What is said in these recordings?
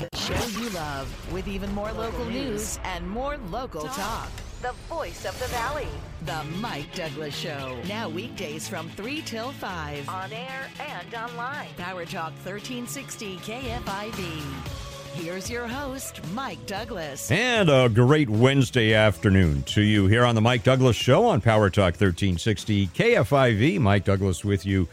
The show you love with even more local, news and more local talk. The voice of the valley. The Mike Douglass Show. Now weekdays from 3 till 5. On air and online. Power Talk 1360 KFIV. Here's your host, Mike Douglass. And a great Wednesday afternoon to you here on the Mike Douglass Show on Power Talk 1360 KFIV. Mike Douglass with you.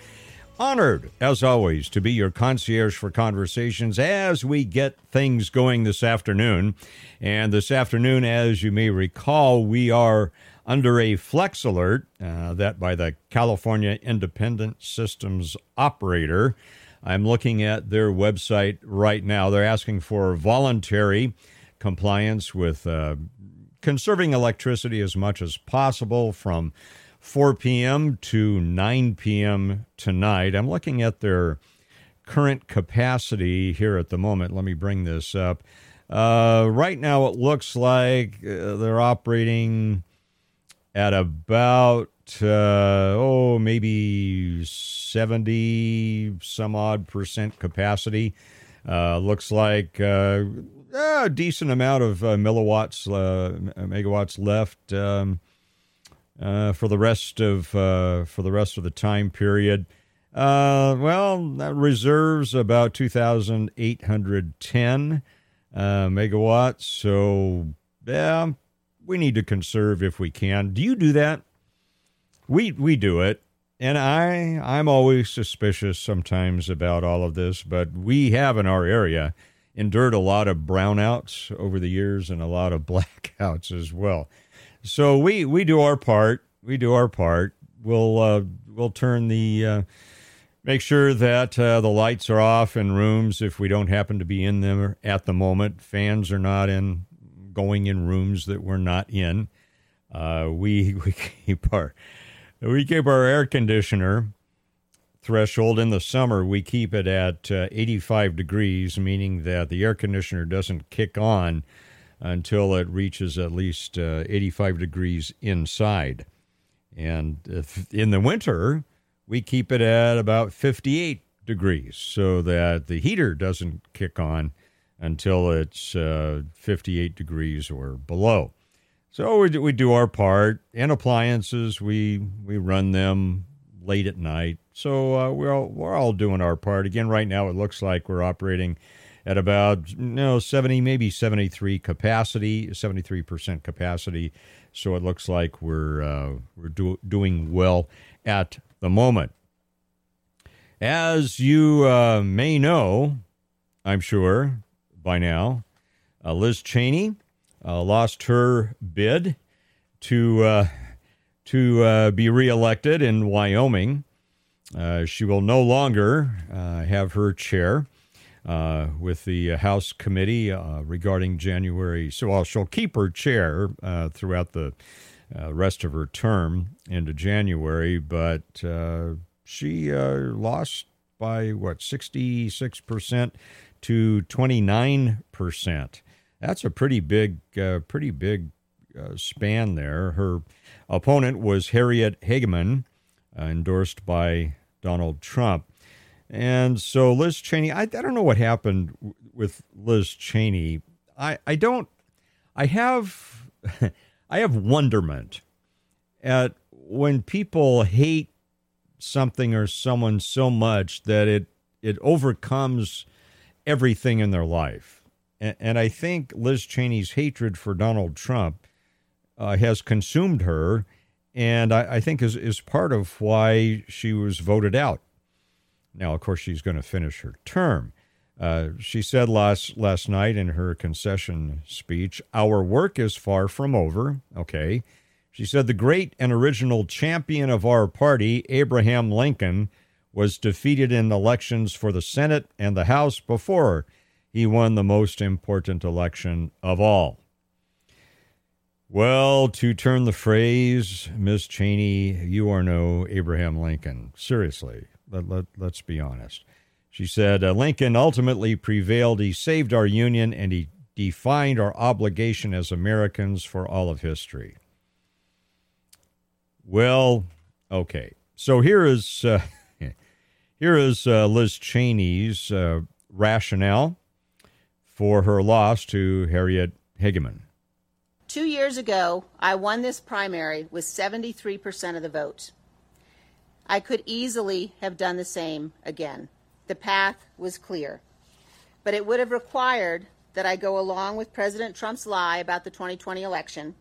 Honored, as always, to be your concierge for conversations as we get things going this afternoon. And this afternoon, as you may recall, we are under a flex alert uh, that by the California Independent Systems Operator. I'm looking at their website right now. They're asking for voluntary compliance with uh, conserving electricity as much as possible from 4 p.m. to 9 p.m. tonight. I'm looking at their current capacity here at the moment. Let me bring this up. Uh, right now, it looks like uh, they're operating at about uh, oh maybe 70 some odd percent capacity. Uh, looks like uh, a decent amount of milliwatts, megawatts left um, uh, for the rest of uh, for the rest of the time period. well, that reserves about 2,810 megawatts. So, yeah, we need to conserve if we can. Do you do that? We we do it. And I I'm always suspicious sometimes about all of this, but we have in our area endured a lot of brownouts over the years and a lot of blackouts as well. So we we do our part. We do our part. We'll uh, we'll turn the uh, make sure that uh, the lights are off in rooms if we don't happen to be in them at the moment. Fans are not in going in rooms that we're not in. Uh, we we keep our we keep our air conditioner threshold in the summer. We keep it at uh, 85 degrees, meaning that the air conditioner doesn't kick on until it reaches at least uh, 85 degrees inside. And in the winter, we keep it at about 58 degrees so that the heater doesn't kick on until it's uh, 58 degrees or below. So we do, we do our part. And appliances, we we run them late at night. So uh, we're all, we're all doing our part. Again, right now it looks like we're operating at about you know 70 maybe 73 capacity 73% capacity. So it looks like we're uh, we're do- doing well at the moment. As you uh, may know i'm sure by now uh, liz cheney uh, lost her bid to uh, to uh, be reelected in Wyoming. She will no longer have her chair uh, with the House committee regarding January. So well, she'll keep her chair throughout the rest of her term into January, but she lost by what sixty six percent to twenty nine percent that's a pretty big, uh, pretty big uh, span there. Her opponent was Harriet Hageman, uh, endorsed by Donald Trump. And so Liz Cheney, I, I don't know what happened with Liz Cheney. I, I don't, I have, I have wonderment at when people hate something or someone so much that it, it overcomes everything in their life and, and I think Liz Cheney's hatred for Donald Trump uh, has consumed her, and I, I think is, is part of why she was voted out. Now, of course, she's going to finish her term. Uh, she said last last night in her concession speech, "Our work is far from over." Okay, she said the great and original champion of our party, Abraham Lincoln, was defeated in elections for the Senate and the House before he won the most important election of all. Well, to turn the phrase, Miss Cheney, you are no Abraham Lincoln. Seriously, let, let, let's be honest. She said, uh, Lincoln ultimately prevailed. He saved our Union and he defined our obligation as Americans for all of history. Well, okay. So here is uh, here is uh, Liz Cheney's uh, rationale for her loss to Harriet Hageman. Two years ago, I won this primary with 73% of the vote. I could easily have done the same again. The path was clear. But it would have required that I go along with President Trump's lie about the 2020 election.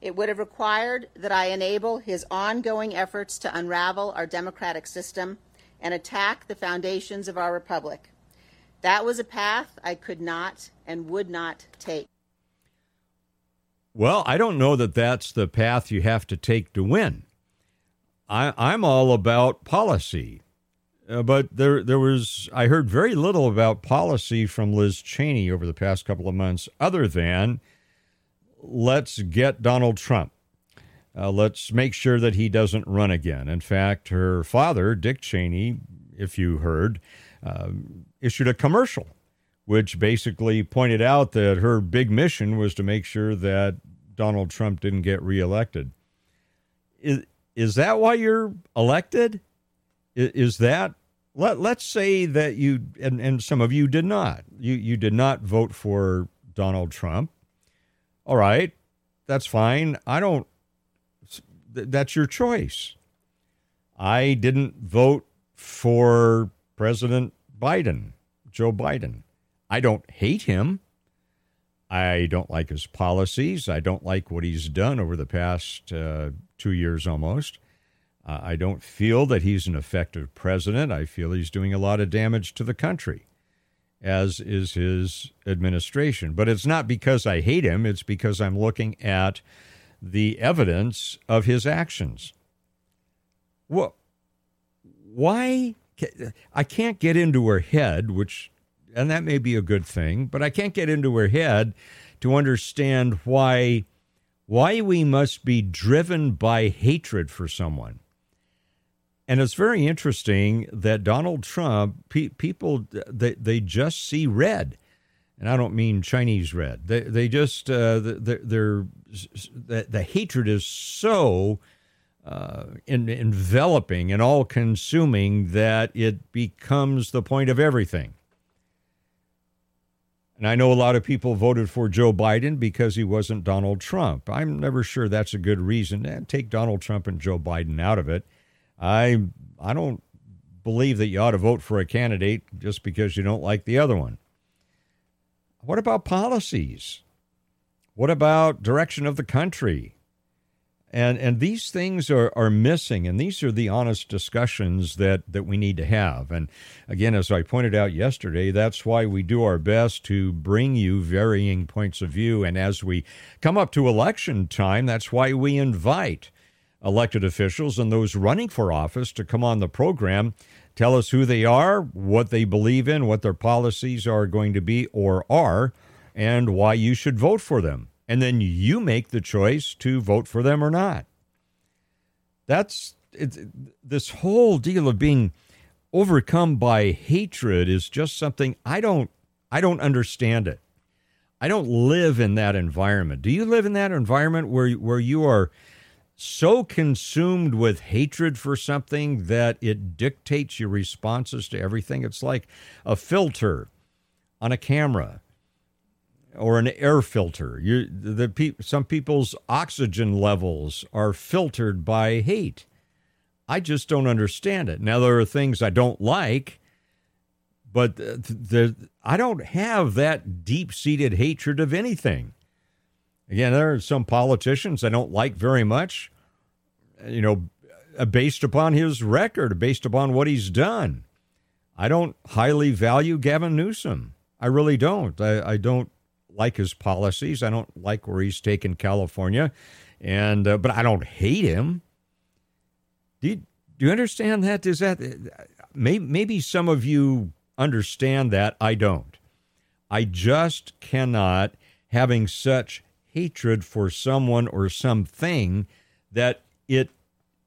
It would have required that I enable his ongoing efforts to unravel our democratic system and attack the foundations of our republic. That was a path I could not and would not take. Well, I don't know that that's the path you have to take to win. I, I'm all about policy. Uh, but there, there was I heard very little about policy from Liz Cheney over the past couple of months, other than let's get Donald Trump. Uh, let's make sure that he doesn't run again. In fact, her father, Dick Cheney, if you heard, uh, issued a commercial which basically pointed out that her big mission was to make sure that Donald Trump didn't get reelected. Is, is that why you're elected? Is, that let, let's say that you and, and some of you did not. You you did not vote for Donald Trump. All right, that's fine. I don't that's your choice. I didn't vote for President Biden, Joe Biden. I don't hate him. I don't like his policies. I don't like what he's done over the past uh, two years almost. Uh, I don't feel that he's an effective president. I feel he's doing a lot of damage to the country, as is his administration. But it's not because I hate him, it's because I'm looking at the evidence of his actions. Well, why? I can't get into her head, which, and that may be a good thing, but I can't get into her head to understand why why we must be driven by hatred for someone. And it's very interesting that Donald Trump, pe- people, they, they just see red and I don't mean Chinese red. They they just uh, they're, they're the, the hatred is so uh, in, enveloping and all consuming that it becomes the point of everything. And I know a lot of people voted for Joe Biden because he wasn't Donald Trump. I'm never sure that's a good reason. And take Donald Trump and Joe Biden out of it. I I don't believe that you ought to vote for a candidate just because you don't like the other one. What about policies? What about direction of the country? And and these things are, are missing, and these are the honest discussions that, that we need to have. And again, as I pointed out yesterday, that's why we do our best to bring you varying points of view. And as we come up to election time, that's why we invite elected officials and those running for office to come on the program Tell us who they are, what they believe in, what their policies are going to be or are, and why you should vote for them. And then you make the choice to vote for them or not. That's this whole deal of being overcome by hatred is just something I don't I don't understand it. I don't live in that environment. Do you live in that environment where where you are so consumed with hatred for something that it dictates your responses to everything. It's like a filter on a camera or an air filter. You, the pe- some people's oxygen levels are filtered by hate. I just don't understand it. Now there are things I don't like, but the, the, I don't have that deep-seated hatred of anything. Again, there are some politicians I don't like very much, you know, uh, based upon his record, based upon what he's done. I don't highly value Gavin Newsom. I really don't. I, I don't like his policies. I don't like where he's taken California, and uh, but I don't hate him. Do you, do you understand that? Is that maybe, maybe some of you understand that? I don't. I just cannot having such hatred for someone or something that it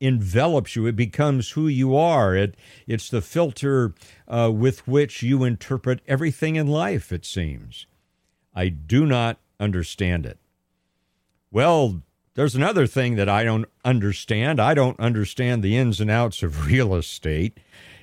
envelops you. It becomes who you are. It it's the filter uh, with which you interpret everything in life. It seems. I do not understand it. Well, there's another thing that I don't understand. I don't understand the ins and outs of real estate.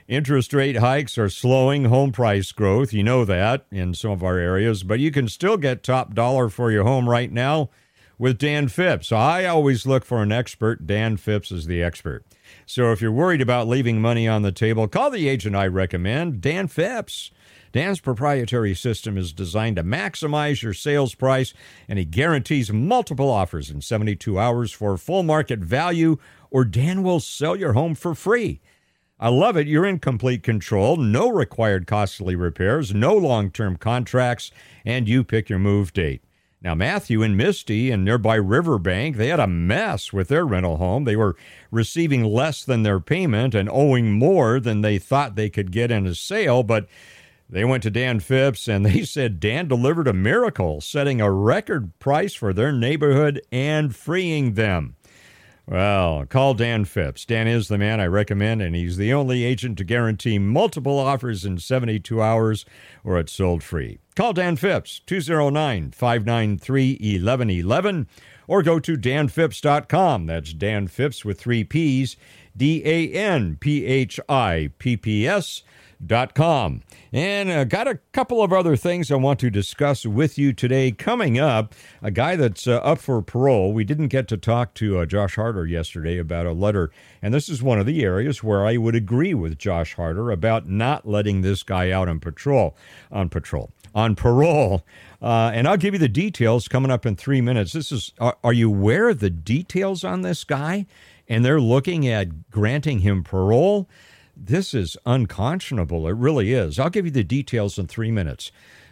Interest rate hikes are slowing home price growth. You know that in some of our areas, but you can still get top dollar for your home right now with Dan Phipps. I always look for an expert. Dan Phipps is the expert. So if you're worried about leaving money on the table, call the agent I recommend, Dan Phipps. Dan's proprietary system is designed to maximize your sales price, and he guarantees multiple offers in 72 hours for full market value, or Dan will sell your home for free. I love it. You're in complete control. No required costly repairs, no long term contracts, and you pick your move date. Now, Matthew and Misty in nearby Riverbank, they had a mess with their rental home. They were receiving less than their payment and owing more than they thought they could get in a sale, but they went to Dan Phipps and they said Dan delivered a miracle, setting a record price for their neighborhood and freeing them. Well, call Dan Phipps. Dan is the man I recommend, and he's the only agent to guarantee multiple offers in 72 hours or it's sold free. Call Dan Phipps, 209 593 1111, or go to danphipps.com. That's Dan Phipps with three P's, D A N P H I P P S com. And uh, got a couple of other things I want to discuss with you today. Coming up, a guy that's uh, up for parole. We didn't get to talk to uh, Josh Harder yesterday about a letter, and this is one of the areas where I would agree with Josh Harder about not letting this guy out on patrol. On patrol. On parole. Uh, and I'll give you the details coming up in three minutes. This is, are, are you aware of the details on this guy? And they're looking at granting him parole this is unconscionable. It really is. I'll give you the details in three minutes.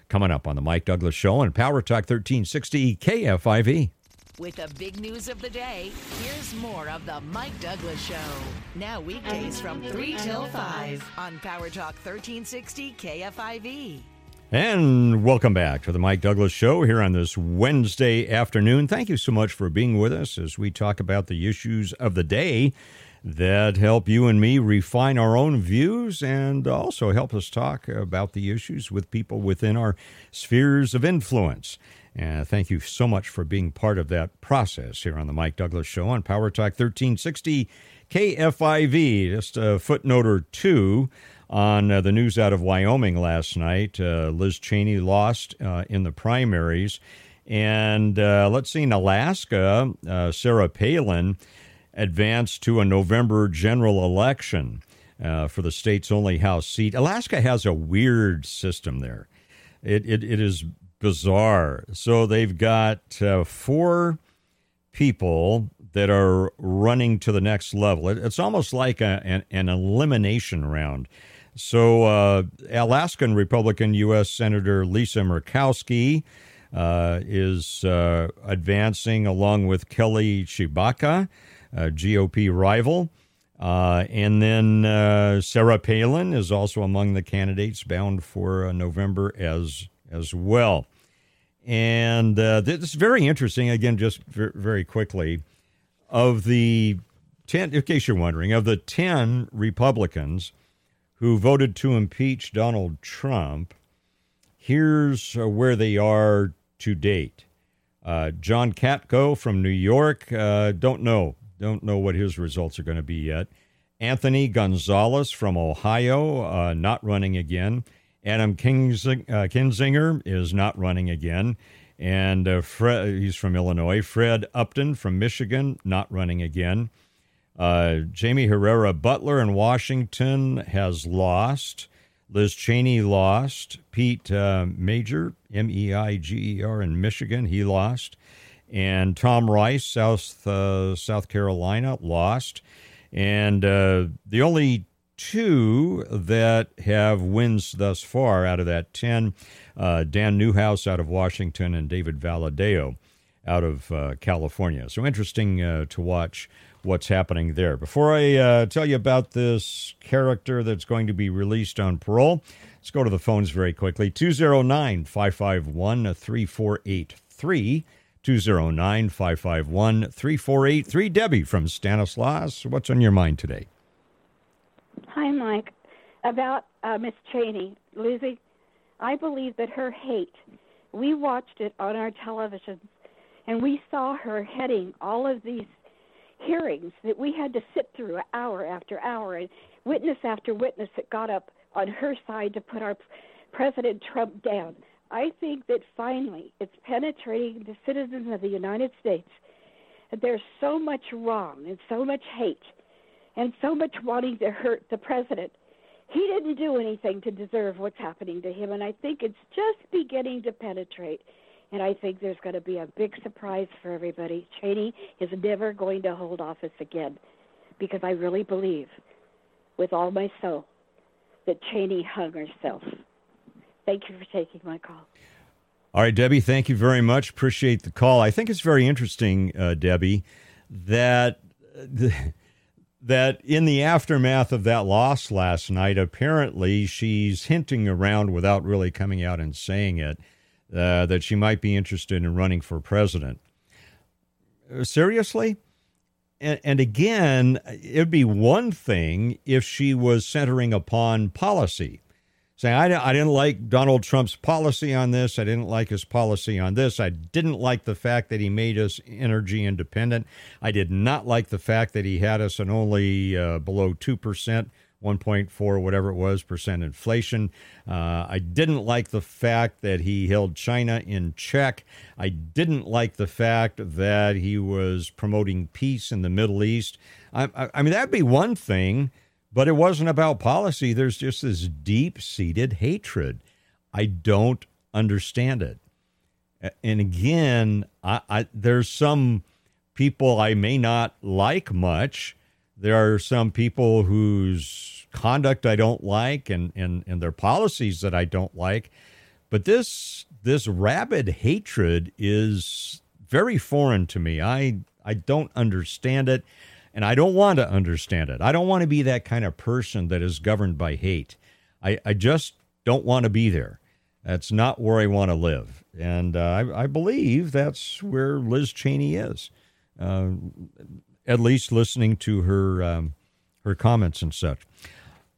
Coming up on the Mike Douglass Show and Power Talk 1360 KFIV. With the big news of the day, here's more of the Mike Douglass Show. Now weekdays from 3 till 5 on Power Talk 1360 KFIV. And welcome back to the Mike Douglass Show here on this Wednesday afternoon. Thank you so much for being with us as we talk about the issues of the day that help you and me refine our own views and also help us talk about the issues with people within our spheres of influence. And thank you so much for being part of that process here on the Mike Douglass Show on Power Talk 1360 KFIV. Just a footnote or two on uh, the news out of Wyoming last night. Uh, Liz Cheney lost uh, in the primaries. And uh, let's see, in Alaska, uh, Sarah Palin advance to a November general election uh, for the state's only House seat. Alaska has a weird system there. It, it, it is bizarre. So they've got uh, four people that are running to the next level. It, it's almost like a, an, an elimination round. So, uh, Alaskan Republican U.S. Senator Lisa Murkowski uh, is uh, advancing along with Kelly Tshibaka. GOP rival. Uh, and then uh, Sarah Palin is also among the candidates bound for uh, November as as well. And uh, this is very interesting. Again, just very quickly, of the ten, in case you're wondering, of the ten Republicans who voted to impeach Donald Trump, here's uh, where they are to date. Uh, John Katko from New York, don't know don't know what his results are going to be yet. Anthony Gonzalez from Ohio, uh, not running again. Adam Kinsing, uh, Kinzinger is not running again. And uh, Fred, he's from Illinois. Fred Upton from Michigan, not running again. Uh, Jaime Herrera Beutler in Washington has lost. Liz Cheney lost. Pete uh, Meijer, M E I G E R, in Michigan, he lost and Tom Rice, South uh, South Carolina, lost, and uh, the only two that have wins thus far out of that ten, uh, Dan Newhouse out of Washington and David Valadao out of uh, California. So interesting uh, to watch what's happening there. Before I uh, tell you about this character that's going to be released on parole, let's go to the phones very quickly 209 551 3483. 209 551 3483. Debbie from Stanislaus, what's on your mind today? Hi, Mike. About uh, Miss Cheney. Lizzie, I believe that her hate, we watched it on our televisions, and we saw her heading all of these hearings that we had to sit through hour after hour. And witness after witness that got up on her side to put our President Trump down. I think that finally it's penetrating the citizens of the United States that there's so much wrong and so much hate and so much wanting to hurt the president. He didn't do anything to deserve what's happening to him, and I think it's just beginning to penetrate. And I think there's going to be a big surprise for everybody. Cheney is never going to hold office again because I really believe with all my soul that Cheney hung herself. Thank you for taking my call. All right, Debbie, thank you very much. Appreciate the call. I think it's very interesting, uh, Debbie, that the, that in the aftermath of that loss last night, apparently she's hinting around without really coming out and saying it uh, that she might be interested in running for president. Uh, seriously? And, and again, it'd be one thing if she was centering upon policy saying, I, I didn't like Donald Trump's policy on this. I didn't like his policy on this. I didn't like the fact that he made us energy independent. I did not like the fact that he had us at only uh, below 2%. 1.4 whatever it was percent inflation. Uh, I didn't like the fact that he held China in check. I didn't like the fact that he was promoting peace in the Middle East. I, I, I mean, that'd be one thing. But it wasn't about policy. There's just this deep seated hatred. I don't understand it. And again, I, I, there's some people I may not like much. There are some people whose conduct I don't like and, and, and their policies that I don't like. But this this rabid hatred is very foreign to me. I I don't understand it. And I don't want to understand it. I don't want to be that kind of person that is governed by hate. I, I just don't want to be there. That's not where I want to live. And uh, I, I, believe that's where Liz Cheney is, uh, at least listening to her, um, her comments and such.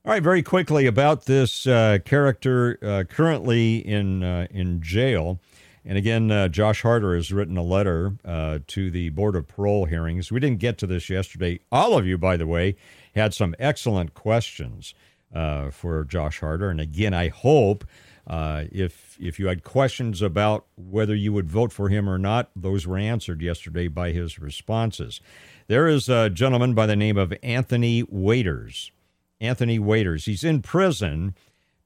All right, very quickly about this uh, character uh, currently in, uh, in jail. And again, uh, Josh Harder has written a letter uh, to the Board of Parole hearings. We didn't get to this yesterday. All of you, by the way, had some excellent questions uh, for Josh Harder. And again, I hope uh, if if you had questions about whether you would vote for him or not, those were answered yesterday by his responses. There is a gentleman by the name of Anthony Waiters. Anthony Waiters. He's in prison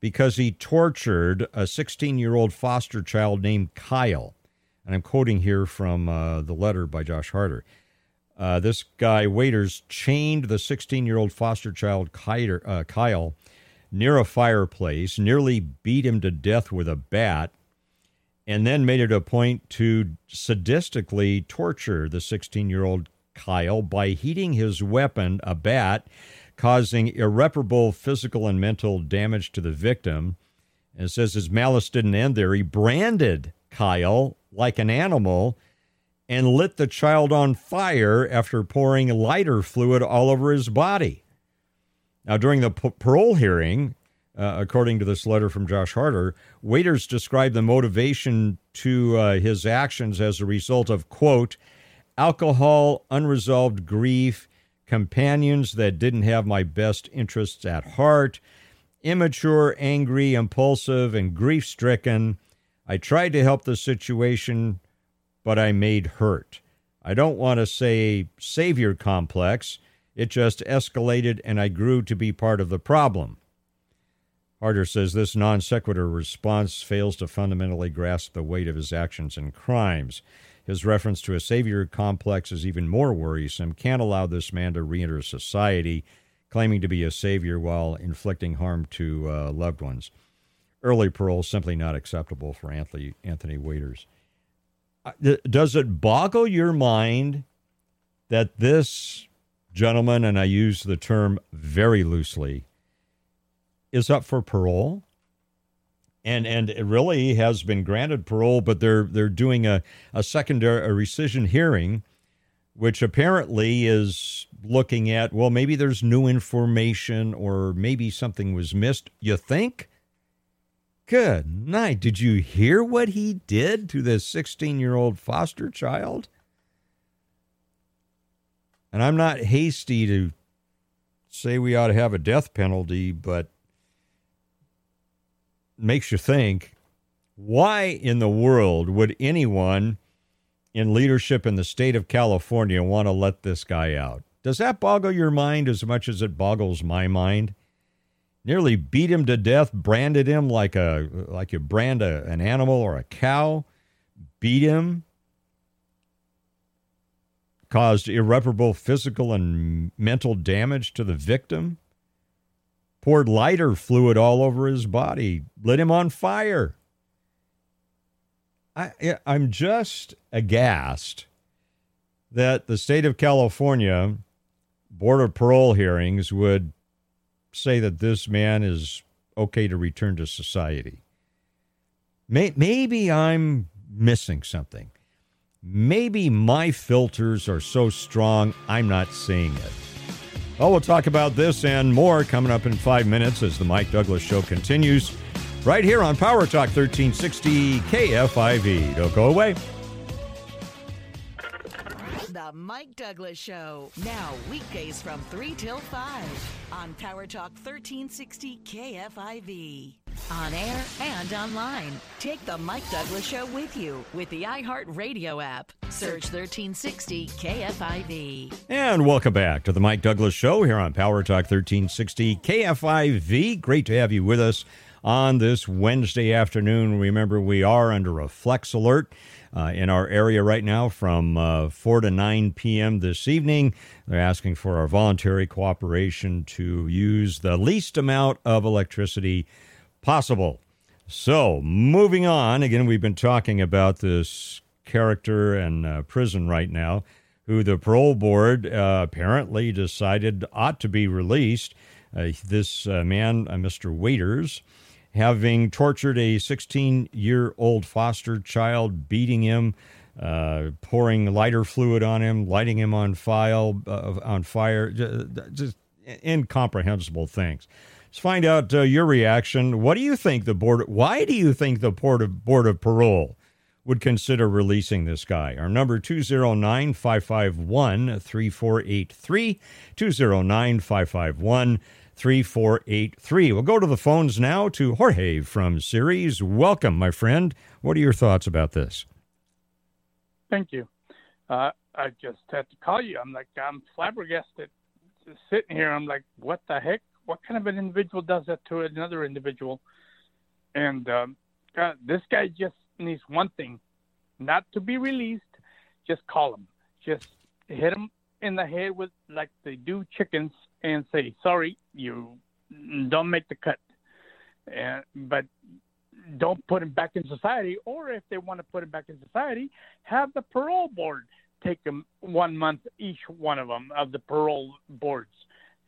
because he tortured a 16 year old foster child named Kyle. And I'm quoting here from uh, the letter by Josh Harder. Uh, this guy, Waiters, chained the 16 year old foster child uh, Kyle near a fireplace, nearly beat him to death with a bat, and then made it a point to sadistically torture the 16 year old Kyle by heating his weapon, a bat, causing irreparable physical and mental damage to the victim. And says his malice didn't end there. He branded Kyle like an animal and lit the child on fire after pouring lighter fluid all over his body. Now, during the p- parole hearing, uh, according to this letter from Josh Harder, Waiters described the motivation to uh, his actions as a result of, quote, alcohol, unresolved grief, companions that didn't have my best interests at heart, immature, angry, impulsive, and grief stricken. I tried to help the situation, but I made hurt. I don't want to say savior complex. It just escalated and I grew to be part of the problem. Harder says this non sequitur response fails to fundamentally grasp the weight of his actions and crimes. His reference to a savior complex is even more worrisome. Can't allow this man to reenter society claiming to be a savior while inflicting harm to uh, loved ones. Early parole simply not acceptable for Anthony, Anthony Waiters. Uh, does it boggle your mind that this gentleman, and I use the term very loosely, is up for parole? And and it really has been granted parole, but they're they're doing a a secondary a rescission hearing, which apparently is looking at well maybe there's new information or maybe something was missed. You think? Good night. Did you hear what he did to this 16 year old foster child? And I'm not hasty to say we ought to have a death penalty, but makes you think why in the world would anyone in leadership in the state of California want to let this guy out? Does that boggle your mind as much as it boggles my mind? Nearly beat him to death, branded him like a like you brand a, an animal or a cow, beat him, caused irreparable physical and mental damage to the victim, poured lighter fluid all over his body, lit him on fire. I, I'm just aghast that the state of California Board of Parole hearings would say that this man is okay to return to society. Maybe I'm missing something. Maybe my filters are so strong I'm not seeing it. Well, we'll talk about this and more coming up in five minutes as the Mike Douglass Show continues right here on Power Talk 1360 KFIV. Don't go away. The Mike Douglass Show. Now, weekdays from 3 till 5 on Power Talk 1360 KFIV. On air and online. Take the Mike Douglass Show with you with the iHeartRadio app. Search 1360 KFIV. And welcome back to the Mike Douglass Show here on Power Talk 1360 KFIV. Great to have you with us on this Wednesday afternoon. Remember, we are under a flex alert. Uh, in our area right now from uh, 4 to 9 p.m. this evening. They're asking for our voluntary cooperation to use the least amount of electricity possible. So, moving on, again, we've been talking about this character in uh, prison right now who the parole board uh, apparently decided ought to be released. Uh, this uh, man, Mr. Waiters, having tortured a 16 year old foster child, beating him, uh, pouring lighter fluid on him, lighting him on file uh, on fire, just incomprehensible things. Let's find out uh, your reaction. What do you think the board? Why do you think the board of, board of parole would consider releasing this guy? Our number 209 551 3483 209 551 3483. We'll go to the phones now to Jorge from Ceres. Welcome, my friend. What are your thoughts about this? Thank you. Uh, I just had to call you. I'm like, I'm flabbergasted sitting here. I'm like, what the heck? What kind of an individual does that to another individual? And um, God, this guy just needs one thing not to be released. Just call him. Just hit him in the head with like they do chickens and say, sorry, you don't make the cut. And, but don't put him back in society, or if they want to put him back in society, have the parole board take them one month each one of them of the parole boards.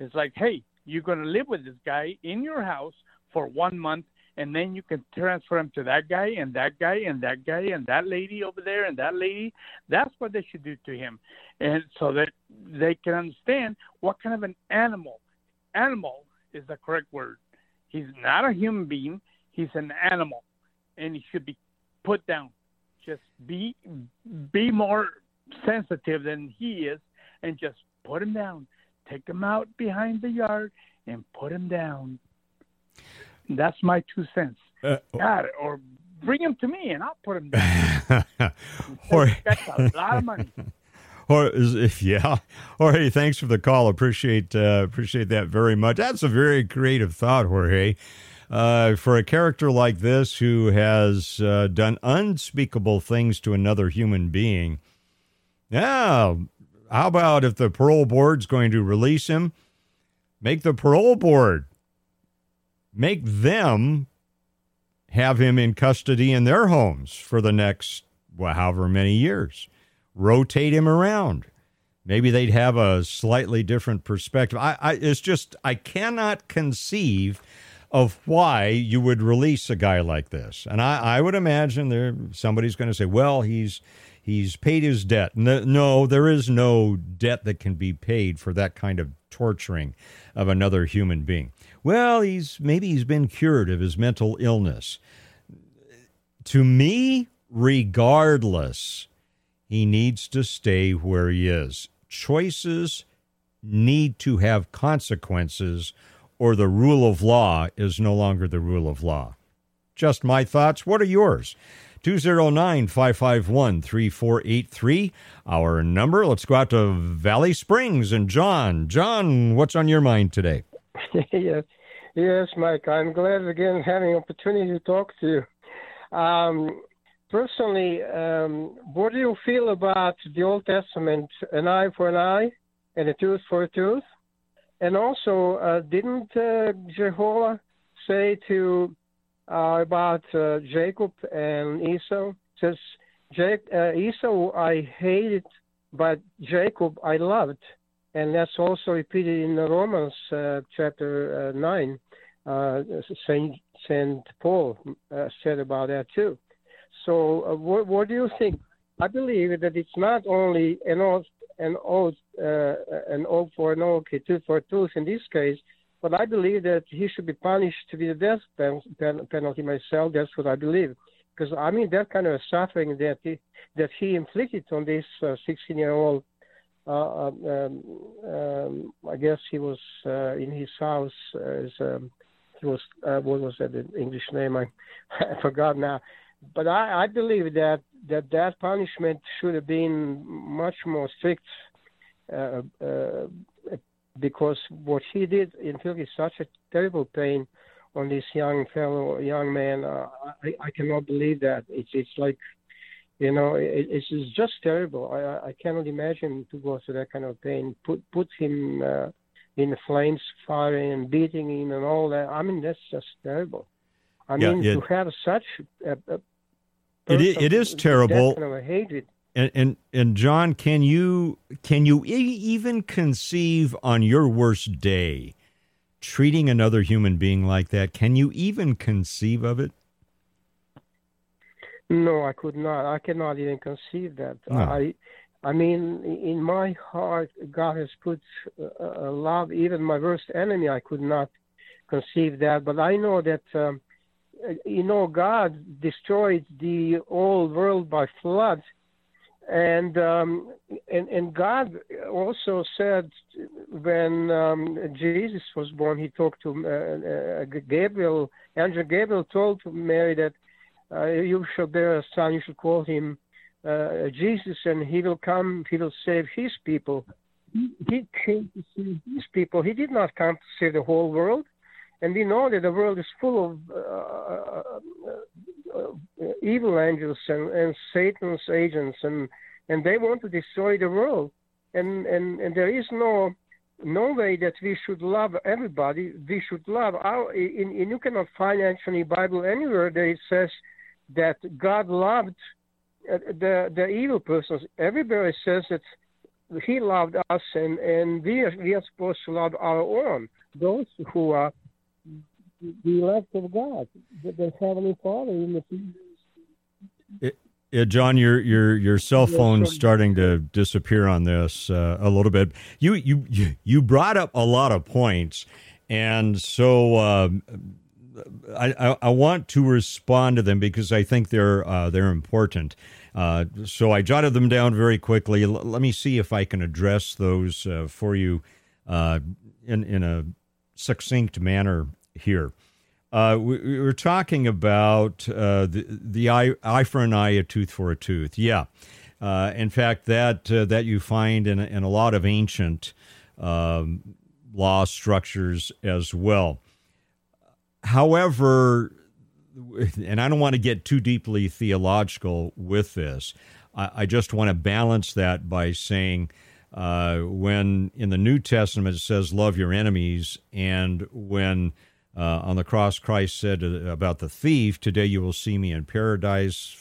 It's like, hey, you're going to live with this guy in your house for one month, and then you can transfer him to that guy and that guy and that guy and that lady over there and that lady. That's what they should do to him, and so that they can understand what kind of an animal. Animal is the correct word. He's not a human being. He's an animal, and he should be put down. Just be be more sensitive than he is, and just put him down. Take him out behind the yard and put him down. That's my two cents. Uh, God, or bring him to me and I'll put him down. or, That's a lot of money. or is, yeah, Jorge, thanks for the call. Appreciate uh, appreciate that very much. That's a very creative thought, Jorge. Uh, for a character like this who has uh, done unspeakable things to another human being, yeah, how about if the parole board's going to release him, make the parole board make them have him in custody in their homes for the next well, however many years. Rotate him around. Maybe they'd have a slightly different perspective. I, I it's just I cannot conceive of why you would release a guy like this. And I, I would imagine there somebody's going to say, well, he's he's paid his debt. No, there is no debt that can be paid for that kind of torturing of another human being. Well, he's maybe he's been cured of his mental illness. To me, regardless, he needs to stay where he is. Choices need to have consequences or the rule of law is no longer the rule of law. Just my thoughts. What are yours? 209 551 3483, our number. Let's go out to Valley Springs and John. John, what's on your mind today? yes, yes, Mike. I'm glad again having opportunity to talk to you. Um, personally, um, what do you feel about the Old Testament, an eye for an eye and a tooth for a tooth? And also, uh, didn't uh, Jehovah say to uh, about uh, Jacob and Esau? says Jake, uh, Esau I hated, but Jacob I loved, and that's also repeated in the Romans uh, chapter nine. Saint Saint Paul said about that too. So, what, what do you think? I believe that it's not only an oath, an uh, an oath for an a tooth for tooth in this case, but I believe that he should be punished with the death penalty myself. That's what I believe, because I mean that kind of suffering that he, that he inflicted on this 16-year-old. Uh, uh, um, um, I guess he was uh, in his house as um, he was. Uh, what was that the English name? I, I forgot now but I, I believe that, that that punishment should have been much more strict uh, uh, because what he did inflicted such a terrible pain on this young fellow, young man. Uh, I, I cannot believe that. It's it's like, you know, it, it's just terrible. I I cannot imagine to go through that kind of pain. Put put him uh, in flames, fire and beating him and all that. I mean, that's just terrible. I yeah, mean, it, to have such a, a it is, it is terrible. Kind of hatred. And, and and John, can you can you even conceive on your worst day treating another human being like that? Can you even conceive of it? No, I could not. I cannot even conceive that. No. I, I mean, in my heart, God has put a love. Even my worst enemy, I could not conceive that. But I know that um, you know, God destroyed the old world by flood, and um, and and God also said when um, Jesus was born, He talked to uh, uh, Gabriel. Angel Gabriel told Mary that uh, you shall bear a son, you shall call him uh, Jesus, and he will come, he will save his people. He, came to save his people. He did not come to save the whole world and we know that the world is full of uh, uh, uh, evil angels and, and Satan's agents, and and they want to destroy the world. And and and there is no no way that we should love everybody. We should love our. In, in you cannot find actually Bible anywhere that it says that God loved uh, the the evil persons. Everybody says that He loved us, and and we are, we are supposed to love our own, those who are the elect of God, the Heavenly Father in the it, yeah, John, your your your cell phone's starting to disappear on this uh, a little bit. You you you brought up a lot of points, and so uh, I, I want to respond to them because I think they're uh, they're important. Uh, so I jotted them down very quickly. L- let me see if I can address those uh, for you uh, in in a succinct manner here. Uh, we, we, were talking about uh, the the eye, eye for an eye, a tooth for a tooth. Yeah, uh, in fact, that uh, that you find in in a lot of ancient um, law structures as well. However, and I don't want to get too deeply theological with this. I, I just want to balance that by saying. Uh, when in the New Testament it says love your enemies, and when uh, on the cross, Christ said about the thief, Today you will see me in paradise.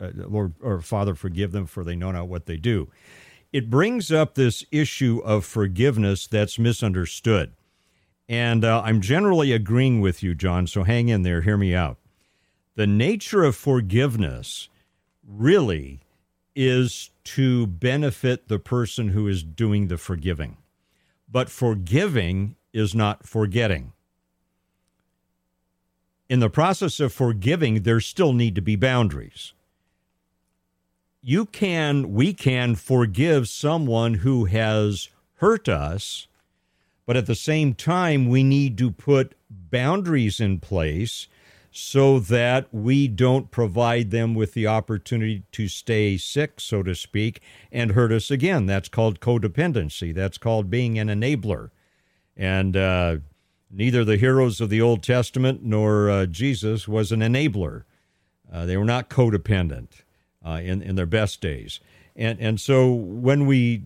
Lord or Father, forgive them, for they know not what they do. It brings up this issue of forgiveness that's misunderstood. And uh, I'm generally agreeing with you, John, so hang in there, hear me out. The nature of forgiveness really is to benefit the person who is doing the forgiving. But forgiving is not forgetting in the process of forgiving, there still need to be boundaries. You can, we can forgive someone who has hurt us, but at the same time, we need to put boundaries in place so that we don't provide them with the opportunity to stay sick, so to speak, and hurt us again. That's called codependency. That's called being an enabler. And uh, neither the heroes of the Old Testament nor uh, Jesus was an enabler. Uh, they were not codependent uh, in, in their best days. And, and so when we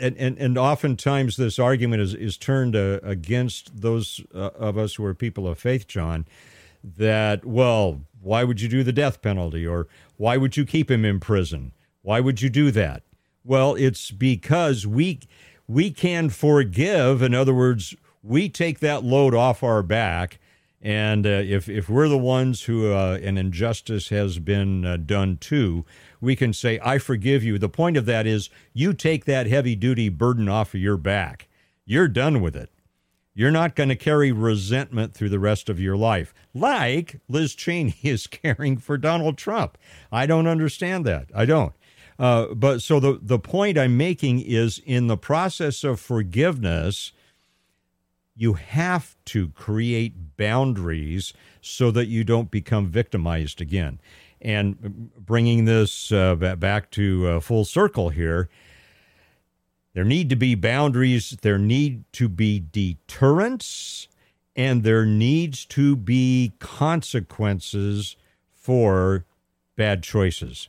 and, and, and oftentimes this argument is, is turned uh, against those uh, of us who are people of faith, John, that, well, why would you do the death penalty? Or why would you keep him in prison? Why would you do that? Well, it's because we we can forgive. In other words, we take that load off our back. And uh, if, if we're the ones who uh, an injustice has been uh, done to, we can say, I forgive you. The point of that is you take that heavy duty burden off of your back. You're done with it. You're not going to carry resentment through the rest of your life, like Liz Cheney is caring for Donald Trump. I don't understand that. I don't. Uh, but so the, the point I'm making is in the process of forgiveness, you have to create boundaries so that you don't become victimized again. And bringing this uh, back to uh, full circle here, there need to be boundaries, there need to be deterrence, and there needs to be consequences for bad choices,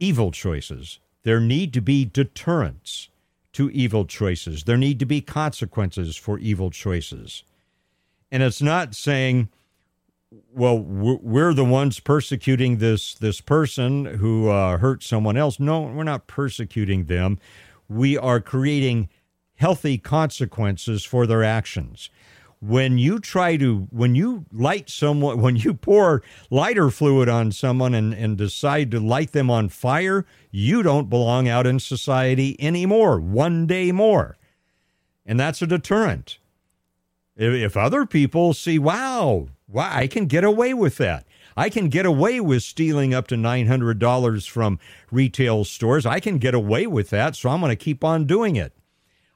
evil choices. There need to be deterrents to evil choices. There need to be consequences for evil choices. And it's not saying, well, we're the ones persecuting this this person who uh, hurt someone else. No, we're not persecuting them we are creating healthy consequences for their actions. When you try to, when you light someone, when you pour lighter fluid on someone and, and decide to light them on fire, you don't belong out in society anymore, one day more. And that's a deterrent. If, if other people see, wow, wow, I can get away with that. I can get away with stealing up to $900 from retail stores. I can get away with that, so I'm going to keep on doing it.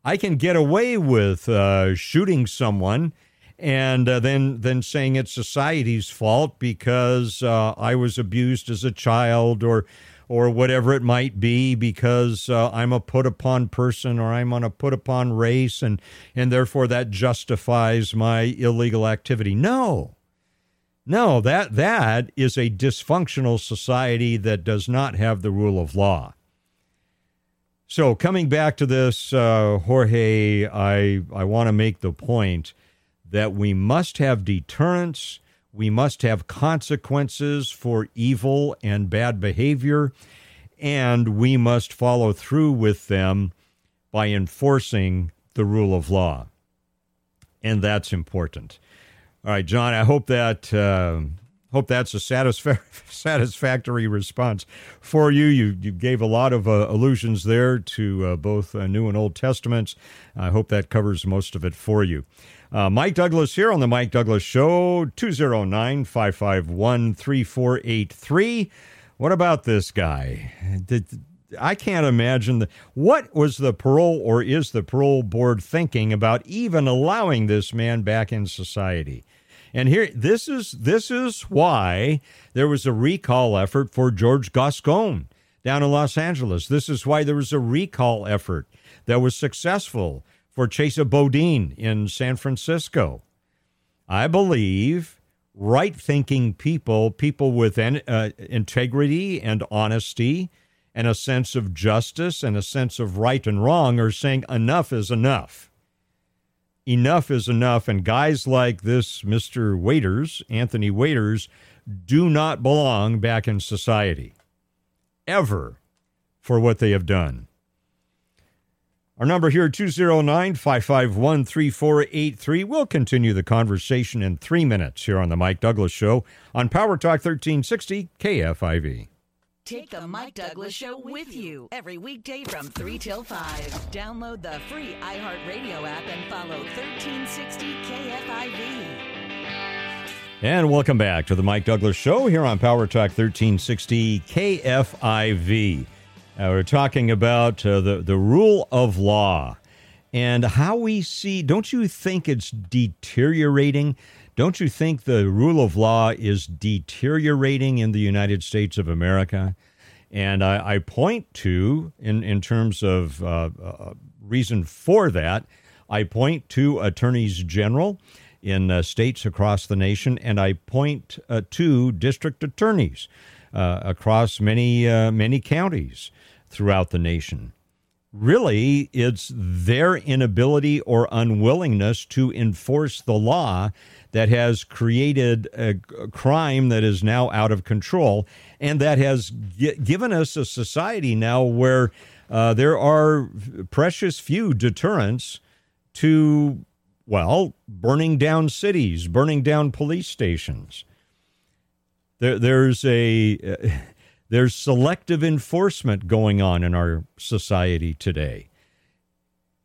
I can get away with uh, shooting someone and uh, then then saying it's society's fault because uh, I was abused as a child or or whatever it might be because uh, I'm a put upon person or I'm on a put upon race and and therefore that justifies my illegal activity. No. No, that that is a dysfunctional society that does not have the rule of law. So coming back to this, uh, Jorge, I I want to make the point that we must have deterrence. We must have consequences for evil and bad behavior, and we must follow through with them by enforcing the rule of law. And that's important. All right, John. I hope that uh, hope that's a satisfa- satisfactory response for you. You you gave a lot of uh, allusions there to uh, both uh, New and Old Testaments. I hope that covers most of it for you. Uh, Mike Douglass here on the Mike Douglass Show, 209 551 3483. What about this guy? Did, I can't imagine the, what was the parole or is the parole board thinking about even allowing this man back in society. And here, this is this is why there was a recall effort for George Gascon down in Los Angeles. This is why there was a recall effort that was successful for Chesa Boudin in San Francisco. I believe right thinking people, people with uh, integrity and honesty, and a sense of justice and a sense of right and wrong are saying enough is enough. Enough is enough. And guys like this, Mr. Waiters, Anthony Waiters, do not belong back in society ever for what they have done. Our number here, 209 551 3483. We'll continue the conversation in three minutes here on The Mike Douglass Show on Power Talk 1360 KFIV. Take the Mike Douglass Show with you every weekday from 3 till 5. Download the free iHeartRadio app and follow 1360 KFIV. And welcome back to the Mike Douglass Show here on Power Talk 1360 KFIV. Uh, we're talking about uh, the, the rule of law. and how we see. Don't you think it's deteriorating? Don't you think the rule of law is deteriorating in the United States of America? And I, I point to, in, in terms of uh, uh, reason for that, I point to attorneys general in uh, states across the nation, and I point uh, to district attorneys uh, across many uh, many counties throughout the nation. Really, it's their inability or unwillingness to enforce the law that has created a crime that is now out of control and that has g- given us a society now where uh, there are precious few deterrents to well, burning down cities, burning down police stations. There, there's a uh, there's selective enforcement going on in our society today.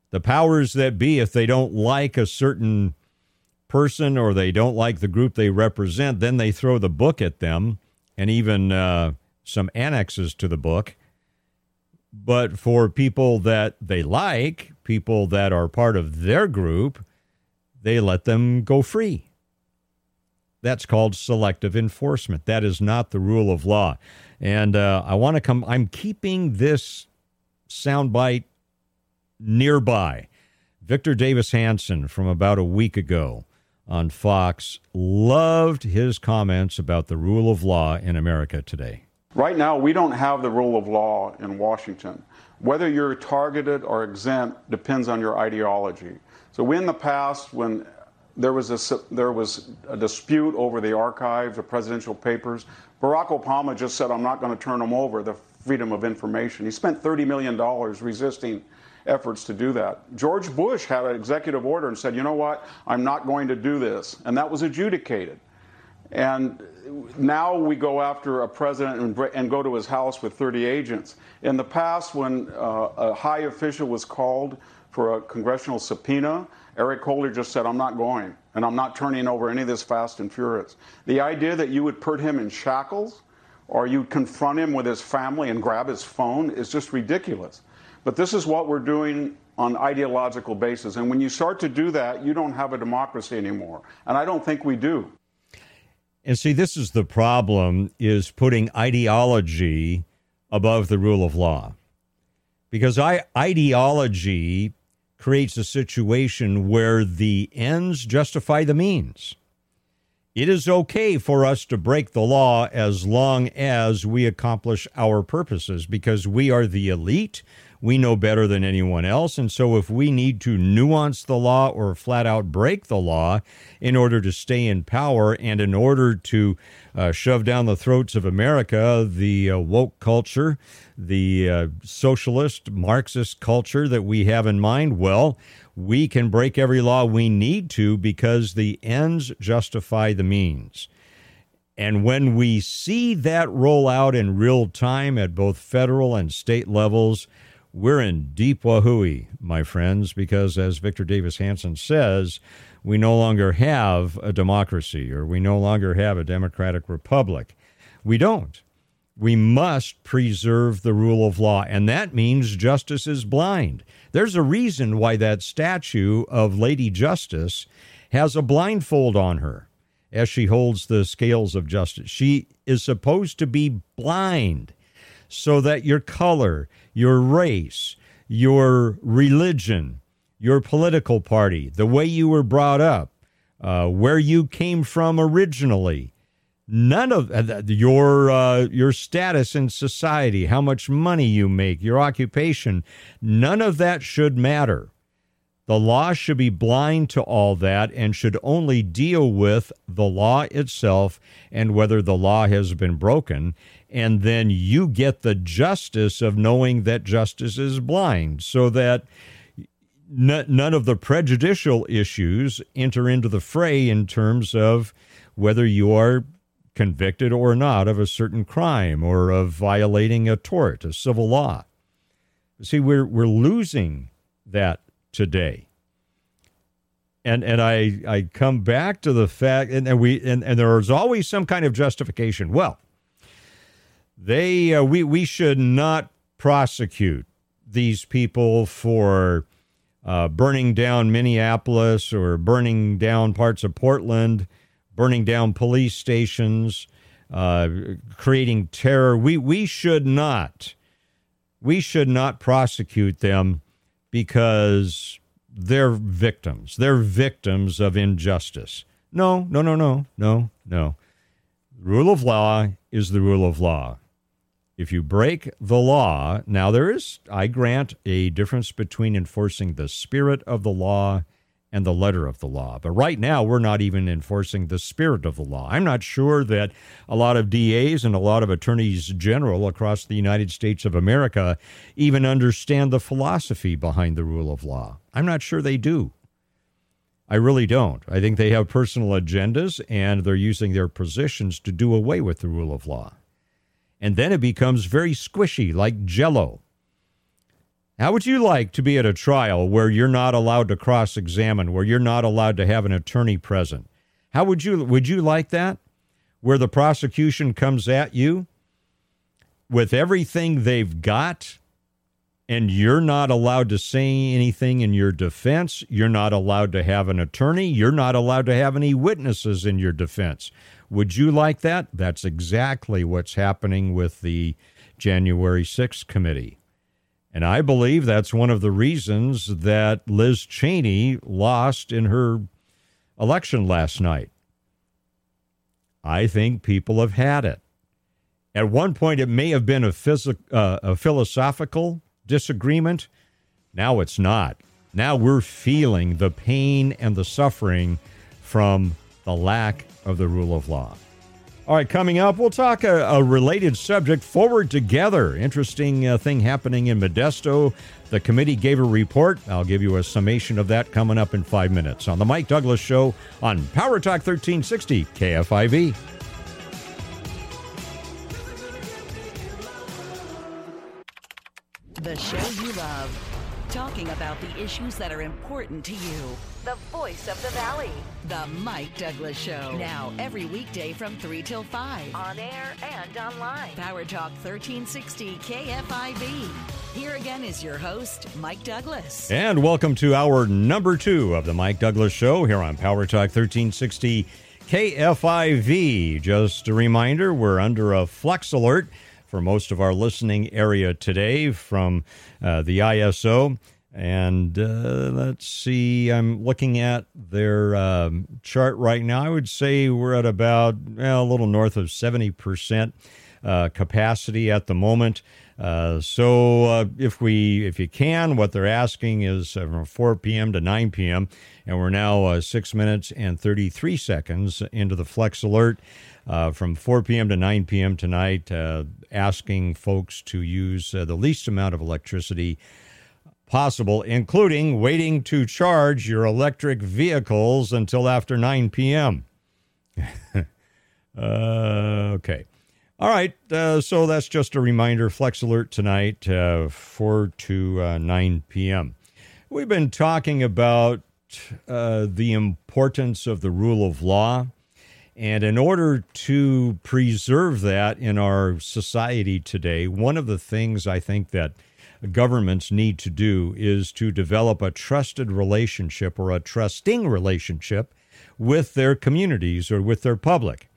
The powers that be, if they don't like a certain person or they don't like the group they represent, then they throw the book at them and even uh, some annexes to the book. But for people that they like, people that are part of their group, they let them go free. That's called selective enforcement. That is not the rule of law. And uh, I want to come, I'm keeping this soundbite nearby. Victor Davis Hanson from about a week ago on Fox loved his comments about the rule of law in America today. Right now, we don't have the rule of law in Washington. Whether you're targeted or exempt depends on your ideology. So in the past, when there was a there was a dispute over the archives, the presidential papers, Barack Obama just said, "I'm not going to turn them over." The freedom of information. He spent 30 million dollars resisting efforts to do that. George Bush had an executive order and said, "You know what? I'm not going to do this," and that was adjudicated. And now we go after a president and, go to his house with 30 agents. In the past, when uh, a high official was called for a congressional subpoena. Eric Holder just said, I'm not going, and I'm not turning over any of this fast and furious. The idea that you would put him in shackles or you'd confront him with his family and grab his phone is just ridiculous. But this is what we're doing on ideological basis. And when you start to do that, you don't have a democracy anymore. And I don't think we do. And see, this is the problem is putting ideology above the rule of law. Because I, ideology creates a situation where the ends justify the means. It is okay for us to break the law as long as we accomplish our purposes because we are the elite. We know better than anyone else. And so, if we need to nuance the law or flat out break the law in order to stay in power and in order to uh, shove down the throats of America the uh, woke culture, the uh, socialist Marxist culture that we have in mind, well, we can break every law we need to because the ends justify the means. And when we see that roll out in real time at both federal and state levels, we're in deep wahooey, my friends, because as Victor Davis Hanson says, we no longer have a democracy or we no longer have a democratic republic. We don't. We must preserve the rule of law, and that means justice is blind. There's a reason why that statue of Lady Justice has a blindfold on her as she holds the scales of justice. She is supposed to be blind so that your color, your race, your religion, your political party, the way you were brought up, uh, where you came from originally. None of uh, your uh, your status in society, how much money you make, your occupation, none of that should matter. The law should be blind to all that and should only deal with the law itself and whether the law has been broken. And then you get the justice of knowing that justice is blind so that none of the prejudicial issues enter into the fray in terms of whether you are convicted or not of a certain crime or of violating a tort, a civil law. See, we're we're losing that today. And and I I come back to the fact and, and we and, and there is always some kind of justification. Well, they uh, we we should not prosecute these people for uh, burning down Minneapolis or burning down parts of Portland, burning down police stations, uh, creating terror. We we should not we should not prosecute them because they're victims. They're victims of injustice. No, no, no, no, no, no. Rule of law is the rule of law. If you break the law, now there is, I grant, a difference between enforcing the spirit of the law and the letter of the law. But right now, we're not even enforcing the spirit of the law. I'm not sure that a lot of DAs and a lot of attorneys general across the United States of America even understand the philosophy behind the rule of law. I'm not sure they do. I really don't. I think they have personal agendas and they're using their positions to do away with the rule of law and then it becomes very squishy, like jello. How would you like to be at a trial where you're not allowed to cross examine, where you're not allowed to have an attorney present? How would you would you like that? Where the prosecution comes at you with everything they've got and you're not allowed to say anything in your defense, you're not allowed to have an attorney, you're not allowed to have any witnesses in your defense. Would you like that? That's exactly what's happening with the January 6th committee. And I believe that's one of the reasons that Liz Cheney lost in her election last night. I think people have had it. At one point, it may have been a, phys- uh, a philosophical disagreement. Now it's not. Now we're feeling the pain and the suffering from the lack of the rule of law. All right, coming up, we'll talk a, a related subject forward together. Interesting uh, thing happening in Modesto. The committee gave a report. I'll give you a summation of that coming up in five minutes on The Mike Douglass Show on Power Talk 1360 KFIV. The show you love talking about the issues that are important to you. The voice of the valley. The Mike Douglass Show. Now, every weekday from 3 till 5. On air and online. Power Talk 1360 KFIV. Here again is your host, Mike Douglass. And welcome to our number two of the Mike Douglass Show here on Power Talk 1360 KFIV. Just a reminder, we're under a flex alert for most of our listening area today from uh, the ISO. And uh, let's see, I'm looking at their um, chart right now. I would say we're at about well, a little north of 70% uh, capacity at the moment. Uh, so uh, if we, if you can, what they're asking is uh, from 4 p.m. to 9 p.m. And we're now uh, six minutes and 33 seconds into the flex alert uh, from 4 p.m. to 9 p.m. tonight, uh, asking folks to use uh, the least amount of electricity possible, including waiting to charge your electric vehicles until after 9 p.m. Uh, okay. All right. Uh, so that's just a reminder. Flex alert tonight, 4 to 9 p.m. We've been talking about the importance of the rule of law and in order to preserve that in our society today, one of the things I think that governments need to do is to develop a trusted relationship or a trusting relationship with their communities or with their public.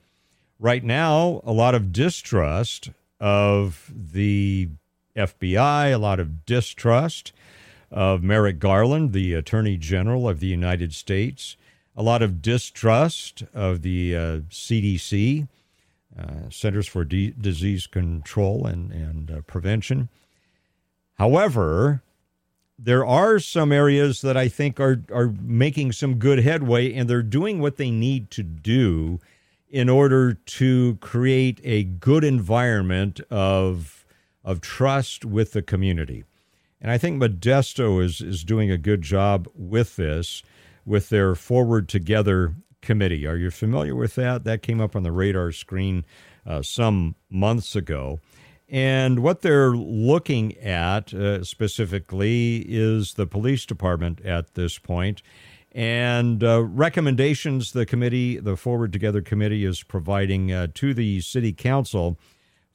Right now, a lot of distrust of the FBI, a lot of distrust of Merrick Garland, the Attorney General of the United States a lot of distrust of the uh, CDC, uh, Centers for D- Disease Control and, and uh, Prevention. However, there are some areas that I think are, are making some good headway, and they're doing what they need to do in order to create a good environment of, of trust with the community. And I think Modesto is, is doing a good job with this with their Forward Together committee. Are you familiar with that? That came up on the radar screen uh, some months ago. And what they're looking at uh, specifically is the police department at this point and uh, recommendations the committee, the Forward Together committee, is providing uh, to the city council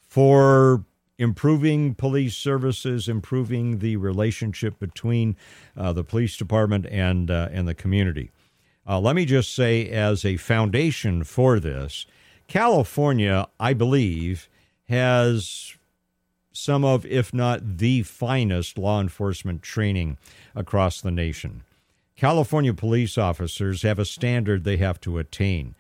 for improving police services, improving the relationship between uh, the police department and uh, and the community. Uh, let me just say, as a foundation for this, California, I believe, has some of, if not the finest, law enforcement training across the nation. California police officers have a standard they have to attain.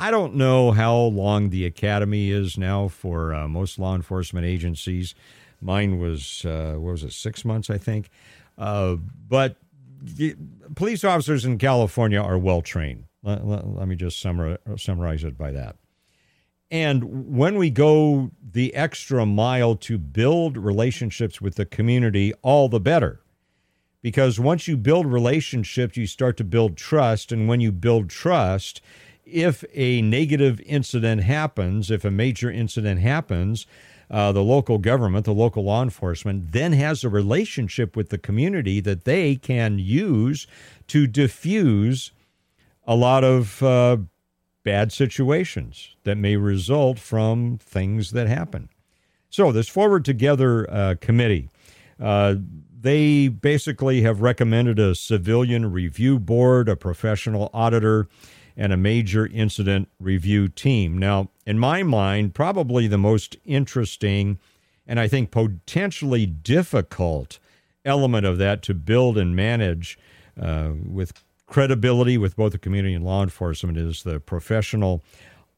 I don't know how long the academy is now for uh, most law enforcement agencies. Mine was, uh, what was it, six months, I think. Uh, but the, police officers in California are well trained. Let, let, let, me just summarize, summarize it by that. And when we go the extra mile to build relationships with the community, all the better. Because once you build relationships, you start to build trust. And when you build trust, if a negative incident happens, if a major incident happens, uh, the local government, the local law enforcement, then has a relationship with the community that they can use to diffuse a lot of uh, bad situations that may result from things that happen. So, this Forward Together uh, committee, uh, they basically have recommended a civilian review board, a professional auditor, and a major incident review team. Now, in my mind, probably the most interesting and I think potentially difficult element of that to build and manage uh, with credibility with both the community and law enforcement is the professional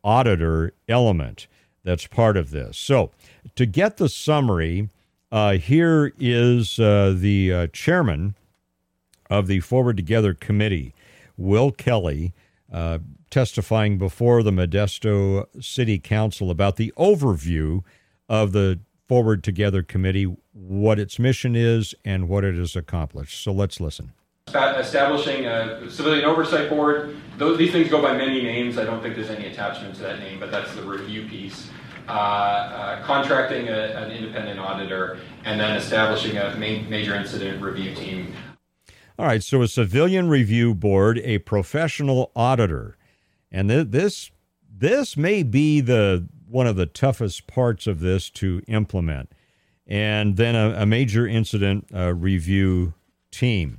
auditor element that's part of this. So, to get the summary, uh, here is uh, the uh, chairman of the Forward Together Committee, Will Kelly, uh, testifying before the Modesto City Council about the overview of the Forward Together Committee, what its mission is, and what it has accomplished. So let's listen. Establishing a civilian oversight board. Those, these things go by many names. I don't think there's any attachment to that name, but that's the review piece. Uh, uh, contracting a, an independent auditor, and then establishing a main, major incident review team. All right, so a civilian review board, a professional auditor, and th- this this may be the one of the toughest parts of this to implement, and then a, a major incident uh, review team.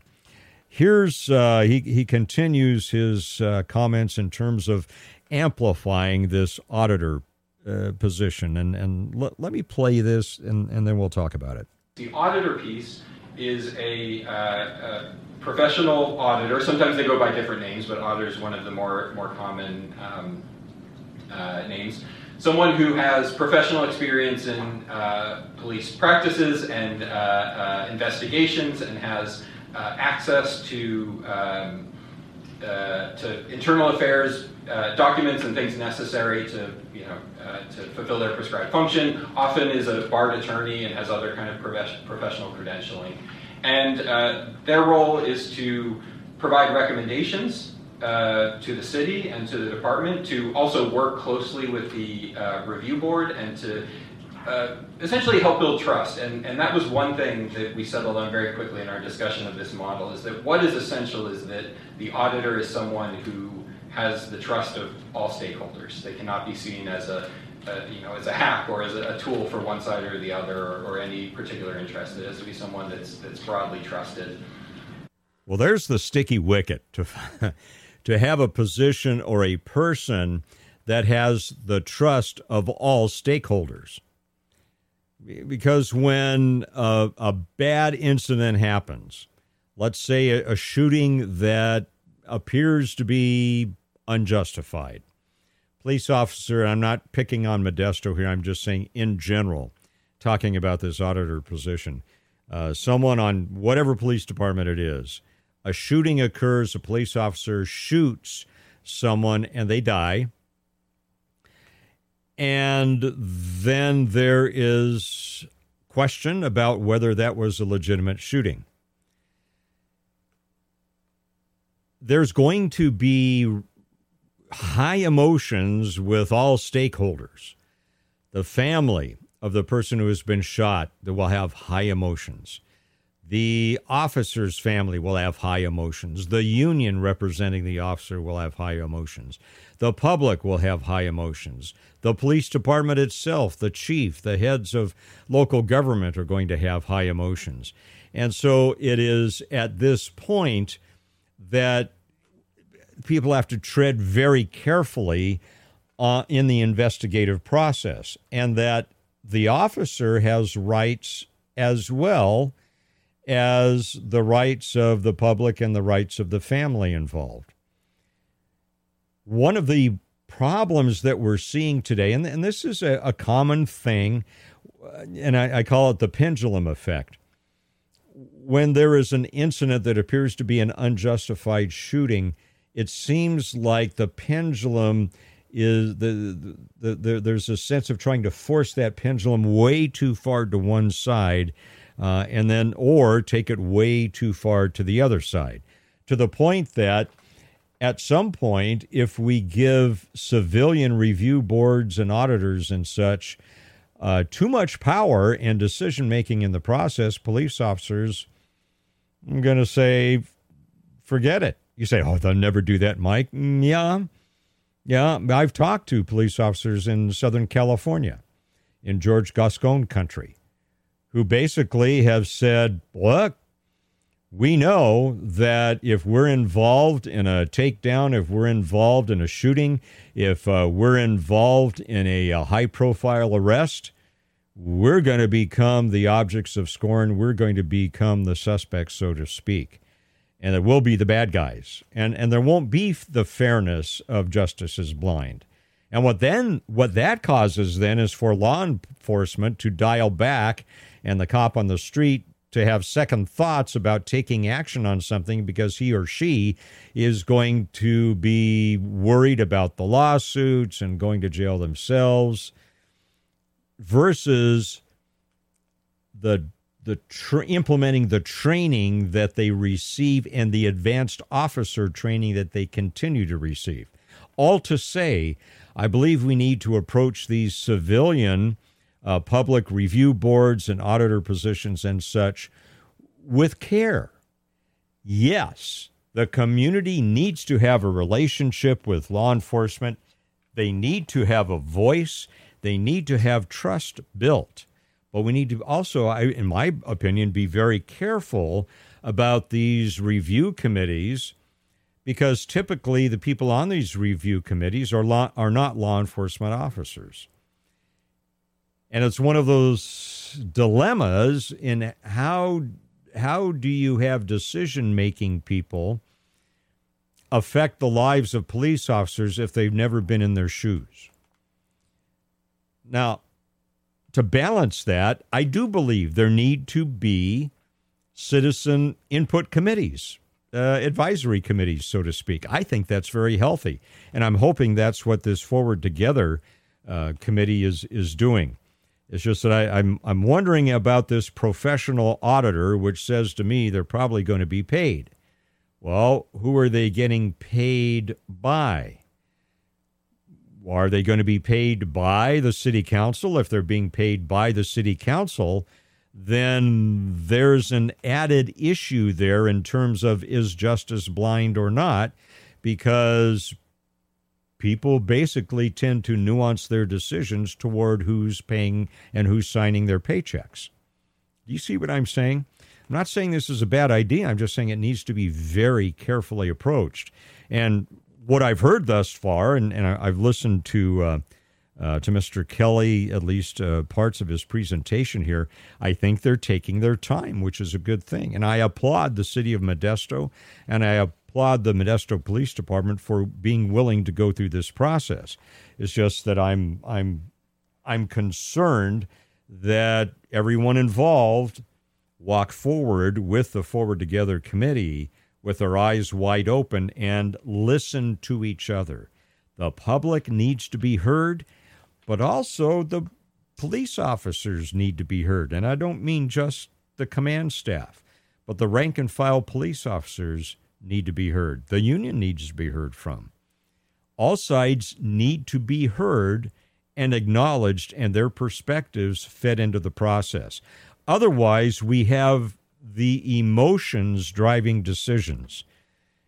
Here's uh, he he continues his uh, comments in terms of amplifying this auditor uh, position, and and l- let me play this, and and then we'll talk about it. The auditor piece is a, uh, a, professional auditor. Sometimes they go by different names, but auditor is one of the more more common um, uh, names. Someone who has professional experience in uh, police practices and uh, uh, investigations, and has uh, access to um, to internal affairs documents and things necessary to you know to fulfill their prescribed function. Often is a barred attorney and has other kind of professional credentialing. And uh, their role is to provide recommendations uh, to the city and to the department to also work closely with the uh, review board and to uh, essentially help build trust. And, and that was one thing that we settled on very quickly in our discussion of this model is that what is essential is that the auditor is someone who has the trust of all stakeholders. They cannot be seen as a uh, you know, as a hack or as a, a, tool for one side or the other or, or any particular interest. It has to be someone that's that's broadly trusted. Well, there's the sticky wicket to to have a position or a person that has the trust of all stakeholders. Because when a, a bad incident happens, let's say a, a shooting that appears to be unjustified, police officer, I'm not picking on Modesto here, I'm just saying in general, talking about this auditor position. Uh, someone on whatever police department it is, a shooting occurs, a police officer shoots someone and they die. And then there is question about whether that was a legitimate shooting. There's going to be high emotions with all stakeholders. The family of the person who has been shot that will have high emotions. The officer's family will have high emotions. The union representing the officer will have high emotions. The public will have high emotions. The police department itself, the chief, the heads of local government are going to have high emotions. And so it is at this point that people have to tread very carefully uh, in the investigative process, and that the officer has rights as well as the rights of the public and the rights of the family involved. One of the problems that we're seeing today, and, and this is a, a common thing, and I, I call it the pendulum effect. When there is an incident that appears to be an unjustified shooting, it seems like the pendulum is the, the, the, there's a sense of trying to force that pendulum way too far to one side uh, and then or take it way too far to the other side. To the point that at some point if we give civilian review boards and auditors and such uh, too much power and decision making in the process police officers i'm going to say forget it you say oh they'll never do that mike. Mm, yeah. Yeah, I've talked to police officers in Southern California, in George Gascon country, who basically have said, look, we know that if we're involved in a takedown, if we're involved in a shooting, if uh, we're involved in a, a high profile arrest, we're going to become the objects of scorn. We're going to become the suspects, so to speak and there will be the bad guys, and and there won't be the fairness of justice is blind. And what then what that causes then is for law enforcement to dial back and the cop on the street to have second thoughts about taking action on something because he or she is going to be worried about the lawsuits and going to jail themselves versus the the implementing the training that they receive and the advanced officer training that they continue to receive. All to say, I believe we need to approach these civilian uh, public review boards and auditor positions and such with care. Yes, the community needs to have a relationship with law enforcement. They need to have a voice. They need to have trust built. But we need to also, in my opinion, be very careful about these review committees because typically the people on these review committees are law, are not law enforcement officers. And it's one of those dilemmas in how how do you have decision making people affect the lives of police officers if they've never been in their shoes? Now, to balance that, I do believe there need to be citizen input committees, uh, advisory committees, so to speak. I think that's very healthy, and I'm hoping that's what this Forward Together uh, committee is is doing. It's just that I, I'm I'm wondering about this professional auditor, which says to me they're probably going to be paid. Well, who are they getting paid by? Are they going to be paid by the city council? If they're being paid by the city council, then there's an added issue there in terms of is justice blind or not, because people basically tend to nuance their decisions toward who's paying and who's signing their paychecks. Do you see what I'm saying? I'm not saying this is a bad idea. I'm just saying it needs to be very carefully approached. And what I've heard thus far, and, and I, have listened to uh, uh, to Mr. Kelly at least uh, parts of his presentation here, I think they're taking their time, which is a good thing. And I applaud the city of Modesto, and I applaud the Modesto Police Department for being willing to go through this process. It's just that I'm I'm I'm concerned that everyone involved walk forward with the Forward Together committee with their eyes wide open and listen to each other. The public needs to be heard, but also the police officers need to be heard. And I don't mean just the command staff, but the rank and file police officers need to be heard. The union needs to be heard from. All sides need to be heard and acknowledged and their perspectives fed into the process. Otherwise, we have the emotions driving decisions.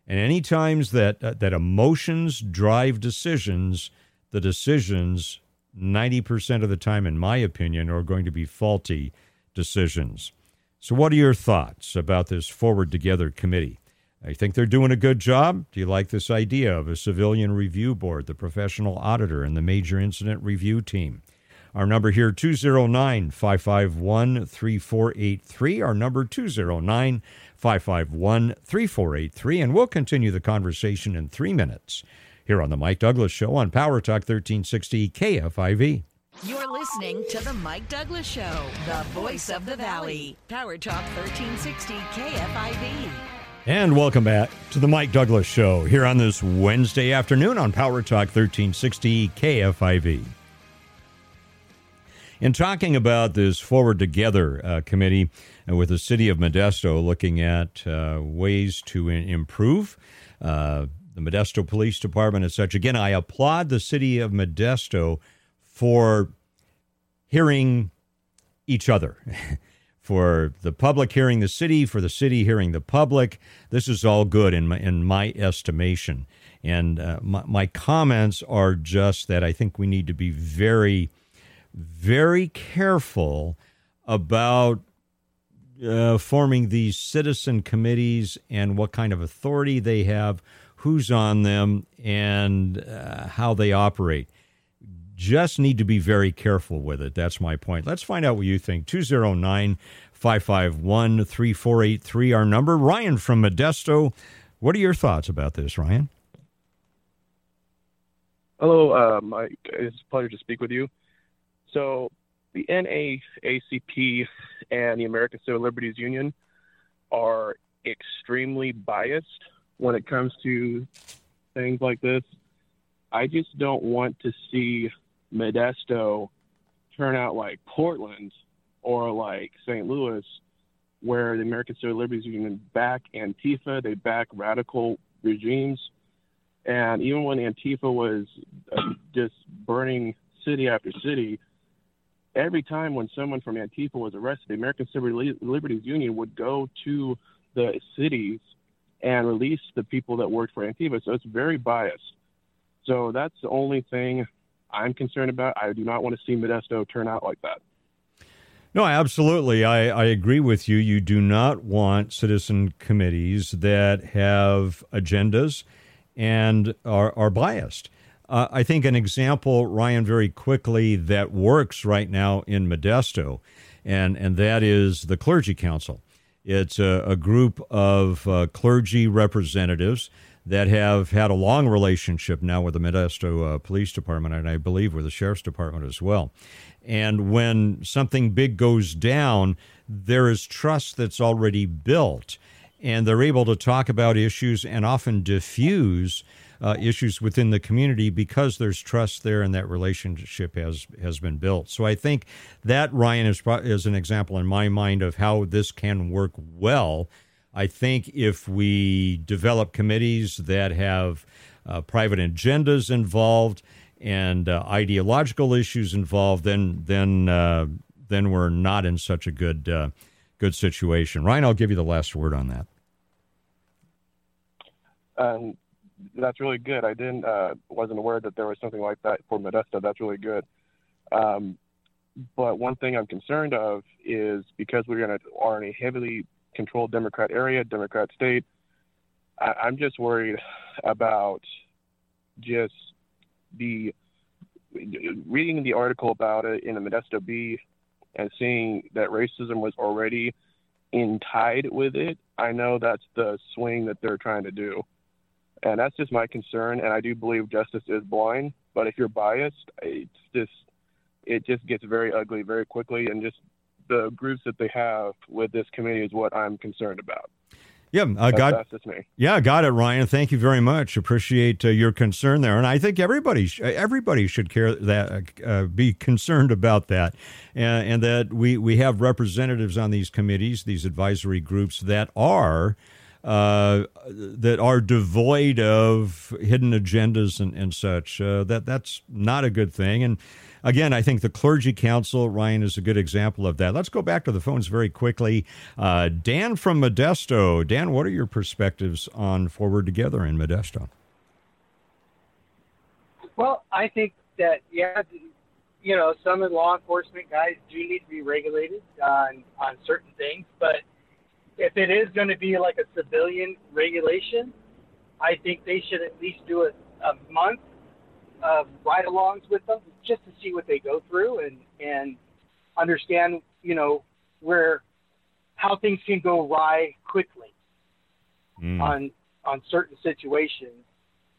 And any times that uh, that emotions drive decisions, the decisions 90% of the time in my opinion are going to be faulty decisions. So what are your thoughts about this Forward Together committee? I think they're doing a good job. Do you like this idea of a civilian review board, the professional auditor, and the major incident review team? Our number here, 209 551 3483. Our number, 209 551 3483. And we'll continue the conversation in three minutes here on The Mike Douglass Show on Power Talk 1360 KFIV. You're listening to The Mike Douglass Show, the voice of the valley. Power Talk 1360 KFIV. And welcome back to the Mike Douglass Show here on this Wednesday afternoon on Power Talk 1360 KFIV. In talking about this Forward Together uh, committee uh, with the city of Modesto looking at uh, ways to in- improve uh, the Modesto Police Department and such, again, I applaud the city of Modesto for hearing each other. for the public hearing the city, for the city hearing the public. This is all good in my, in my estimation. And uh, my, my comments are just that I think we need to be very, very careful about uh, forming these citizen committees and what kind of authority they have, who's on them, and uh, how they operate just need to be very careful with it. That's my point. Let's find out what you think. 209 551 3483, our number. Ryan from Modesto. What are your thoughts about this, Ryan? Hello, uh, Mike. It's a pleasure to speak with you. So, the NAACP and the American Civil Liberties Union are extremely biased when it comes to things like this. I just don't want to see Modesto turn out like Portland or like St. Louis, where the American Civil Liberties Union back Antifa, they back radical regimes. And even when Antifa was uh, just burning city after city, every time when someone from Antifa was arrested, the American Civil Liberties Union would go to the cities and release the people that worked for Antifa. So it's very biased. So that's the only thing I'm concerned about. I do not want to see Modesto turn out like that. No, absolutely. I, I agree with you. You do not want citizen committees that have agendas and are, are biased. Uh, I think an example, Ryan, very quickly that works right now in Modesto, and, and that is the Clergy Council. It's a, a group of uh, clergy representatives that have had a long relationship now with the Modesto uh, Police Department and I believe with the Sheriff's Department as well. And when something big goes down, there is trust that's already built. And they're able to talk about issues and often diffuse uh, issues within the community because there's trust there and that relationship has has been built. So I think that Ryan is is an example in my mind of how this can work well I think if we develop committees that have uh, private agendas involved and uh, ideological issues involved, then then uh, then we're not in such a good uh, good situation. Ryan, I'll give you the last word on that. Um, that's really good. I didn't uh, wasn't aware that there was something like that for Modesto. That's really good. Um, but one thing I'm concerned of is because we're going to are in a heavily controlled Democrat area, Democrat state. I, I'm just worried about just the reading the article about it in the Modesto Bee and seeing that racism was already in tied with it. I know that's the swing that they're trying to do. And that's just my concern. And I do believe justice is blind. But if you're biased, it's just it just gets very ugly very quickly. And just the groups that they have with this committee is what I'm concerned about. Yeah, uh, got that's just me. Yeah, got it, Ryan. Thank you very much. Appreciate uh, your concern there, and I think everybody sh- everybody should care that uh, be concerned about that, and, and, that we we have representatives on these committees, these advisory groups that are. Uh, that are devoid of hidden agendas and, and such. Uh, that that's not a good thing, and again, I think the Clergy Council, Ryan, is a good example of that. Let's go back to the phones very quickly. Uh, Dan from Modesto. Dan, what are your perspectives on Forward Together in Modesto? Well, I think that, yeah, you know, some of law enforcement guys do need to be regulated on, on certain things, but if it is going to be like a civilian regulation, I think they should at least do a, a month of ride-alongs with them just to see what they go through and and understand, you know, where how things can go awry quickly mm. on on certain situations.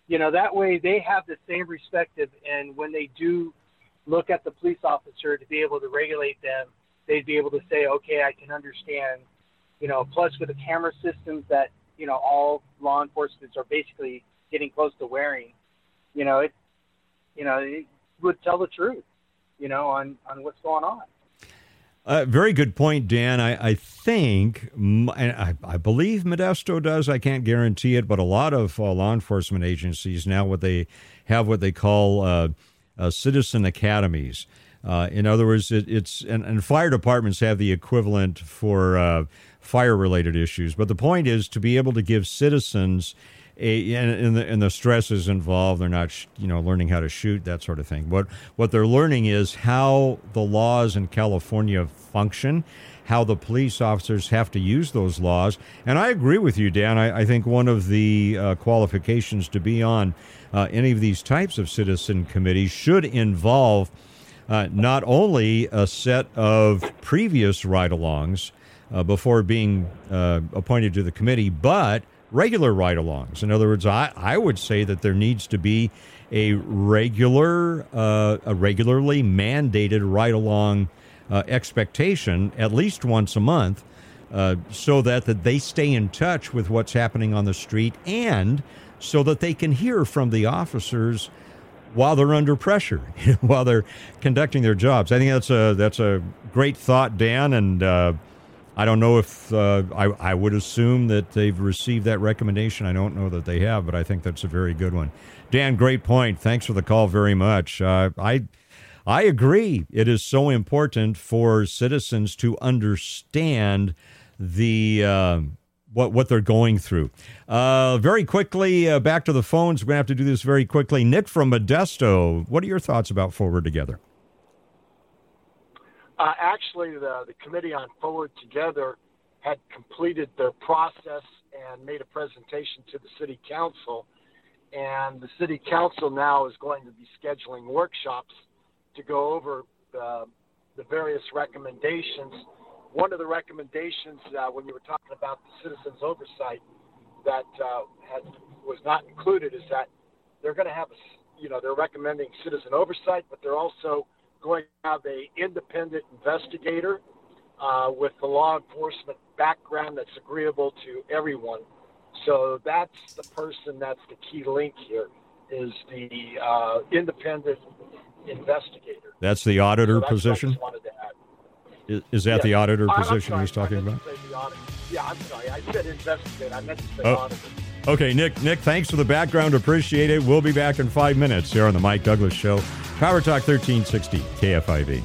You know, that way they have the same perspective, and when they do look at the police officer to be able to regulate them, they'd be able to say, okay, I can understand. You know, plus with the camera systems that you know all law enforcement are basically getting close to wearing, you know, it you know, it would tell the truth, you know, on, on what's going on. Uh, very good point, Dan. I, I think, and I, I, believe Modesto does. I can't guarantee it, but a lot of uh, law enforcement agencies now what they have what they call uh, uh citizen academies. Uh, in other words, it, it's and, and, fire departments have the equivalent for uh, fire-related issues. But the point is to be able to give citizens a, and, the and the stresses involved. They're not you know learning how to shoot that sort of thing. What what they're learning is how the laws in California function. How the police officers have to use those laws. And I agree with you, Dan. I, I think one of the uh, qualifications to be on uh, any of these types of citizen committees should involve uh, not only a set of previous ride alongs uh, before being uh, appointed to the committee, but regular ride alongs. In other words, I, I would say that there needs to be a regular, uh, a regularly mandated ride along uh, expectation at least once a month. Uh, so that, that they stay in touch with what's happening on the street and so that they can hear from the officers while they're under pressure, while they're conducting their jobs. I think that's a that's a great thought, Dan, and uh, I don't know if uh, I, I would assume that they've received that recommendation. I don't know that they have, but I think that's a very good one. Dan, great point. Thanks for the call very much. Uh, I I agree. It is so important for citizens to understand the uh, what what they're going through. Uh, very quickly, uh, back to the phones. We're gonna have to do this very quickly. Nick from Modesto, what are your thoughts about Forward Together? Uh, actually, the, the Committee on Forward Together had completed their process and made a presentation to the City Council. And the City Council now is going to be scheduling workshops to go over the, the various recommendations. One of the recommendations, uh, when you were talking about the citizens' oversight, that uh, had, was not included is that they're going to have, a, you know, they're recommending citizen oversight, but they're also going to have a independent investigator uh, with the law enforcement background that's agreeable to everyone. So that's the person that's the key link here is the uh, independent investigator. That's the auditor so that's position. Is, is, that the auditor position sorry, he's talking about? Yeah, I'm sorry. I said investigator. I meant to say oh. auditor. Okay, Nick. Nick, thanks for the background. Appreciate it. We'll be back in five minutes here on the Mike Douglass Show. Power Talk 1360, KFIV.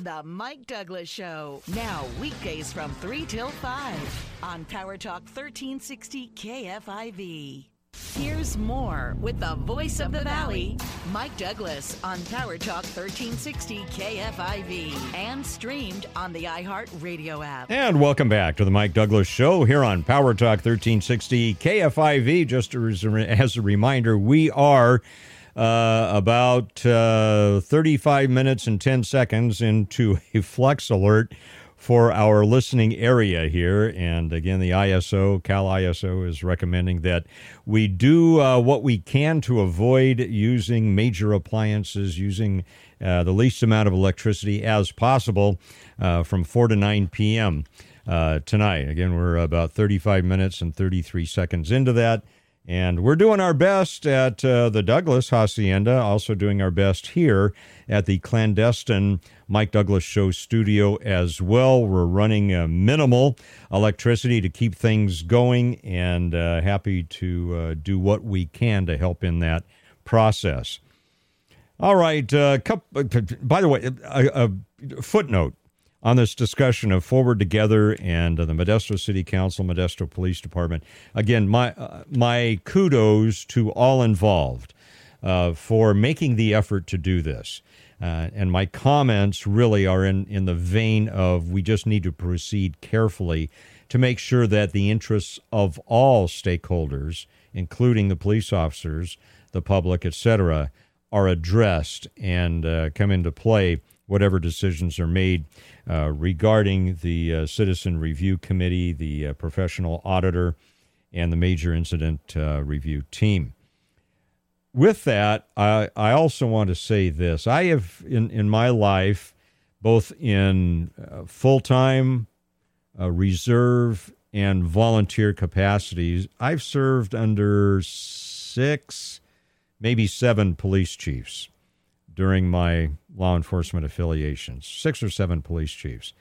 The Mike Douglass Show. Now, weekdays from 3 till 5 on Power Talk 1360, KFIV. Here's more with the voice of the valley, Mike Douglass, on Power Talk 1360 KFIV and streamed on the iHeart Radio app. And welcome back to the Mike Douglass Show here on Power Talk 1360 KFIV. Just as a reminder, we are uh, about uh, 35 minutes and 10 seconds into a flex alert for our listening area here. And again, the ISO, Cal ISO, is recommending that we do uh, what we can to avoid using major appliances, using uh, the least amount of electricity as possible uh, from 4 to 9 p.m. Uh, tonight. Again, we're about 35 minutes and 33 seconds into that. And we're doing our best at uh, the Douglass Hacienda, also doing our best here at the clandestine Mike Douglass Show studio as well. We're running uh, minimal electricity to keep things going and uh, happy to uh, do what we can to help in that process. All right. Uh, couple, by the way, a, a footnote on this discussion of Forward Together and uh, the Modesto City Council, Modesto Police Department. Again, my uh, my kudos to all involved uh, for making the effort to do this. Uh, and my comments really are in, in the vein of we just need to proceed carefully to make sure that the interests of all stakeholders, including the police officers, the public, etc., are addressed and uh, come into play whatever decisions are made uh, regarding the uh, Citizen Review Committee, the uh, professional auditor, and the major incident uh, review team. With that, I, I also want to say this. I have, in, in my life, both in uh, full time, reserve, and volunteer capacities, I've served under six, maybe seven police chiefs during my law enforcement affiliations, six or seven police chiefs.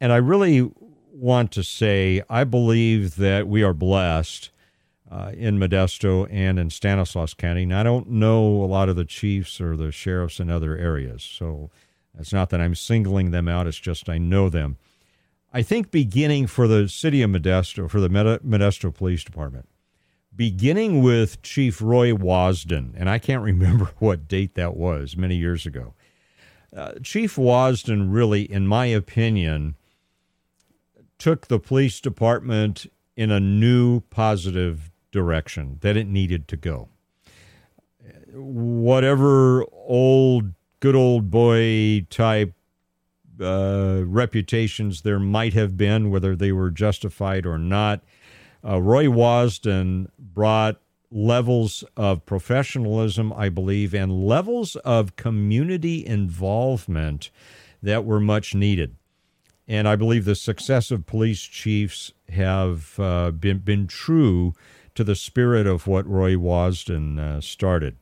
And I really want to say I believe that we are blessed uh, in Modesto and in Stanislaus County. And I don't know a lot of the chiefs or the sheriffs in other areas. So it's not that I'm singling them out, it's just I know them. I think beginning for the city of Modesto, for the Modesto Police Department, beginning with Chief Roy Wasden, and I can't remember what date that was, many years ago. Uh, Chief Wasden really, in my opinion, took the police department in a new positive direction that it needed to go. Whatever old, good old boy type uh, reputations there might have been, whether they were justified or not, uh, Roy Wasden brought levels of professionalism, I believe, and levels of community involvement that were much needed. And I believe the successive police chiefs have uh, been, been true to the spirit of what Roy Wasden uh, started.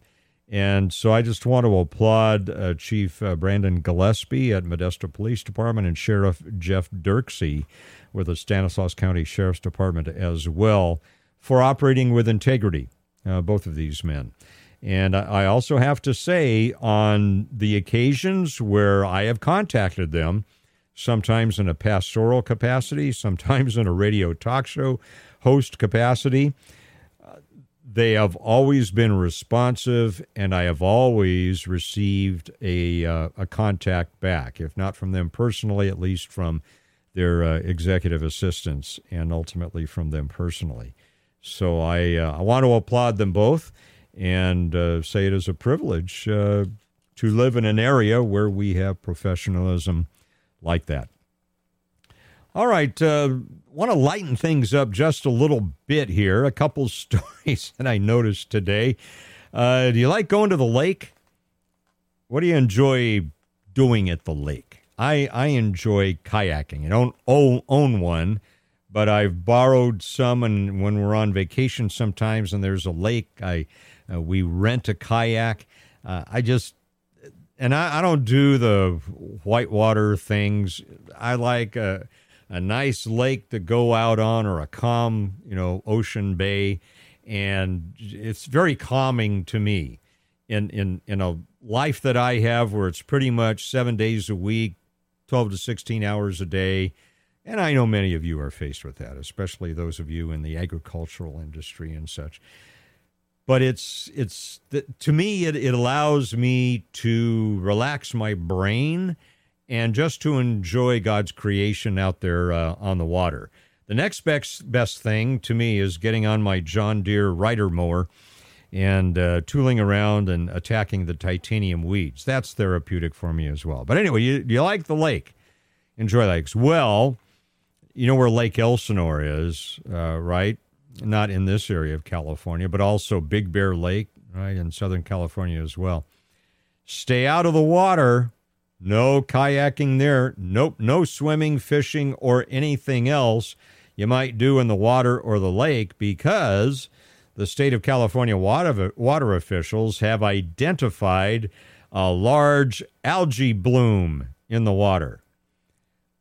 And so I just want to applaud uh, Chief uh, Brandon Gillespie at Modesto Police Department and Sheriff Jeff Dirkse with the Stanislaus County Sheriff's Department as well for operating with integrity, uh, both of these men. And I also have to say, on the occasions where I have contacted them, sometimes in a pastoral capacity, sometimes in a radio talk show host capacity, they have always been responsive, and I have always received a, uh, a contact back, if not from them personally, at least from their uh, executive assistants and ultimately from them personally. So I, uh, I want to applaud them both and uh, say it is a privilege uh, to live in an area where we have professionalism like that. All right, uh, want to lighten things up just a little bit here. A couple stories that I noticed today. Uh, do you like going to the lake? What do you enjoy doing at the lake? I I enjoy kayaking. I don't own, own one, but I've borrowed some, and when we're on vacation, sometimes and there's a lake, I uh, we rent a kayak. Uh, I just and I, I, don't do the whitewater things. I like a a nice lake to go out on or a calm, you know, ocean bay, and it's very calming to me. In in in a life that I have, where it's pretty much seven days a week, 12 to 16 hours a day. And I know many of you are faced with that, especially those of you in the agricultural industry and such. But it's it's to me it, it allows me to relax my brain and just to enjoy God's creation out there uh, on the water. The next best best thing to me is getting on my John Deere rider mower and uh, tooling around and attacking the titanium weeds. That's therapeutic for me as well. But anyway, you, you like the lake, enjoy lakes. Well, you know where Lake Elsinore is, uh, right? Not in this area of California, but also Big Bear Lake, right, in Southern California as well. Stay out of the water. No kayaking there. Nope. No swimming, fishing, or anything else you might do in the water or the lake because the state of California water, water officials have identified a large algae bloom in the water.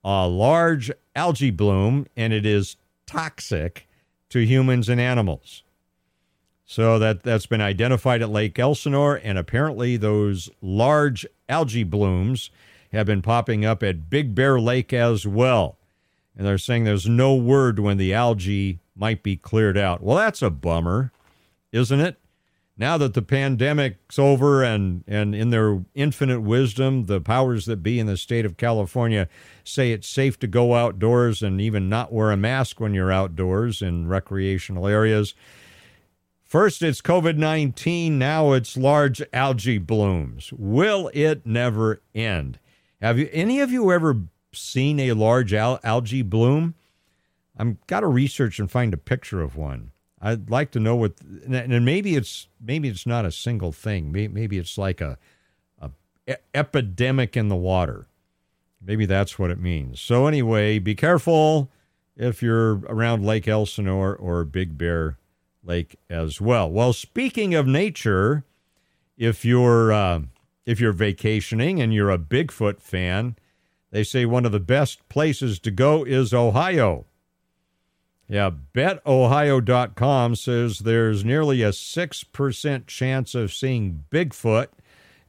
A large algae bloom, and it is toxic to humans and animals. So that that's been identified at Lake Elsinore, and apparently those large algae blooms have been popping up at Big Bear Lake as well. And they're saying there's no word when the algae might be cleared out. Well, that's a bummer, isn't it? Now that the pandemic's over and, and in their infinite wisdom, the powers that be in the state of California say it's safe to go outdoors and even not wear a mask when you're outdoors in recreational areas. First, it's COVID 19. Now it's large algae blooms. Will it never end? Have you any of you ever seen a large al- algae bloom? I'm got to research and find a picture of one. I'd like to know what, and maybe it's maybe it's not a single thing. Maybe it's like a, a epidemic in the water. Maybe that's what it means. So anyway, be careful if you're around Lake Elsinore or Big Bear lake as well. Well, speaking of nature, if you're uh, if you're vacationing and you're a Bigfoot fan, they say one of the best places to go is Ohio. Yeah, betohio.com says there's nearly a 6% chance of seeing Bigfoot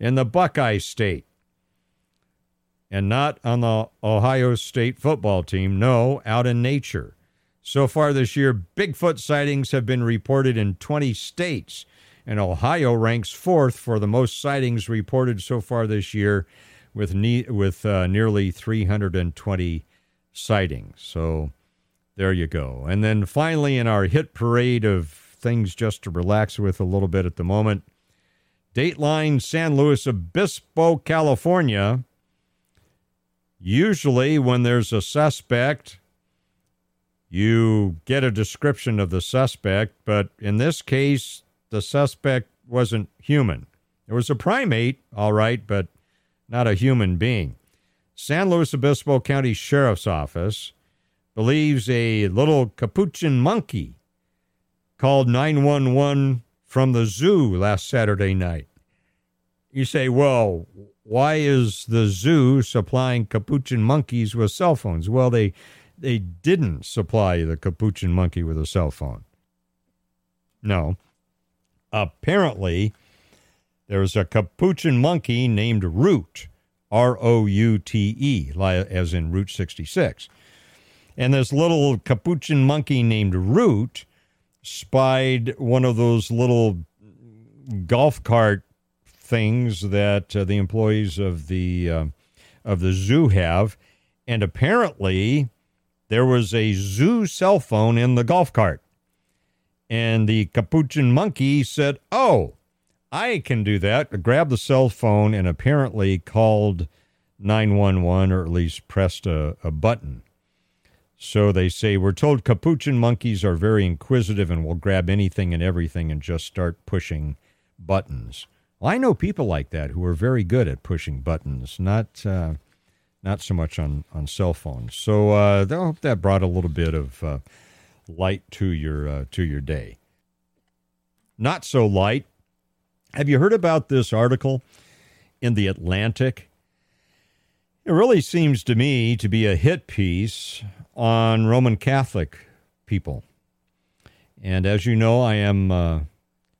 in the Buckeye State. And not on the Ohio State football team, no, out in nature. So far this year, Bigfoot sightings have been reported in 20 states, and Ohio ranks fourth for the most sightings reported so far this year, with ne- with uh, nearly 320 sightings. So there you go. And then finally, in our hit parade of things just to relax with a little bit at the moment, Dateline San Luis Obispo, California. Usually, when there's a suspect, you get a description of the suspect, but in this case, the suspect wasn't human. It was a primate, all right, but not a human being. San Luis Obispo County Sheriff's Office believes a little capuchin monkey called 911 from the zoo last Saturday night. You say, well, why is the zoo supplying capuchin monkeys with cell phones? Well, they they didn't supply the capuchin monkey with a cell phone. No. Apparently, there's a capuchin monkey named Route, R O U T E, as in Route 66. And this little capuchin monkey named Route spied one of those little golf cart things that uh, the employees of the uh, of the zoo have, and apparently there was a zoo cell phone in the golf cart. And the capuchin monkey said, Oh, I can do that. Grabbed the cell phone and apparently called 911 or at least pressed a, a button. So they say, We're told capuchin monkeys are very inquisitive and will grab anything and everything and just start pushing buttons. Well, I know people like that who are very good at pushing buttons, not. Uh, not so much on, on cell phones. So uh, I hope that brought a little bit of uh, light to your uh, to your day. Not so light. Have you heard about this article in the Atlantic? It really seems to me to be a hit piece on Roman Catholic people. And as you know, I am uh,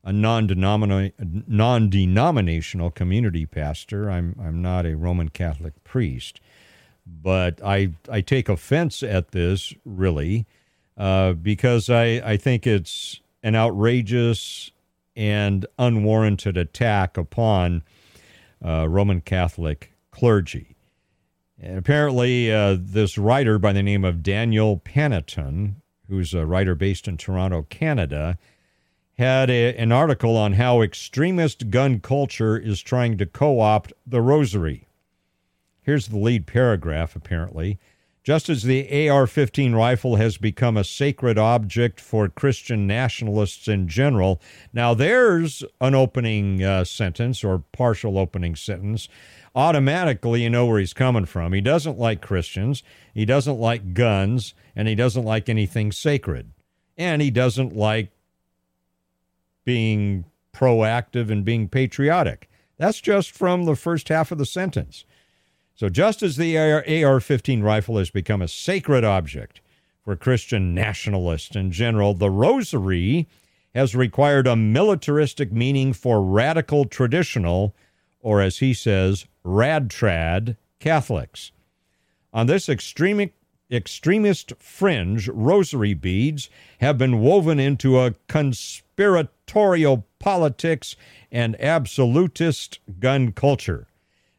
a non-denominational community pastor. I'm I'm not a Roman Catholic priest, but I I take offense at this really uh, because I I think it's an outrageous and unwarranted attack upon uh, Roman Catholic clergy. And apparently, uh, this writer by the name of Daniel Panneton, who's a writer based in Toronto, Canada, had a, an article on how extremist gun culture is trying to co opt the rosary. Here's the lead paragraph, apparently. Just as the AR 15 rifle has become a sacred object for Christian nationalists in general, now there's an opening uh, sentence or partial opening sentence. Automatically, you know where he's coming from. He doesn't like Christians, he doesn't like guns, and he doesn't like anything sacred. And he doesn't like being proactive and being patriotic. That's just from the first half of the sentence. So, just as the AR 15 rifle has become a sacred object for Christian nationalists in general, the rosary has required a militaristic meaning for radical traditional, or as he says, radtrad Catholics. On this extreme, extremist fringe, rosary beads have been woven into a conspiratorial politics and absolutist gun culture.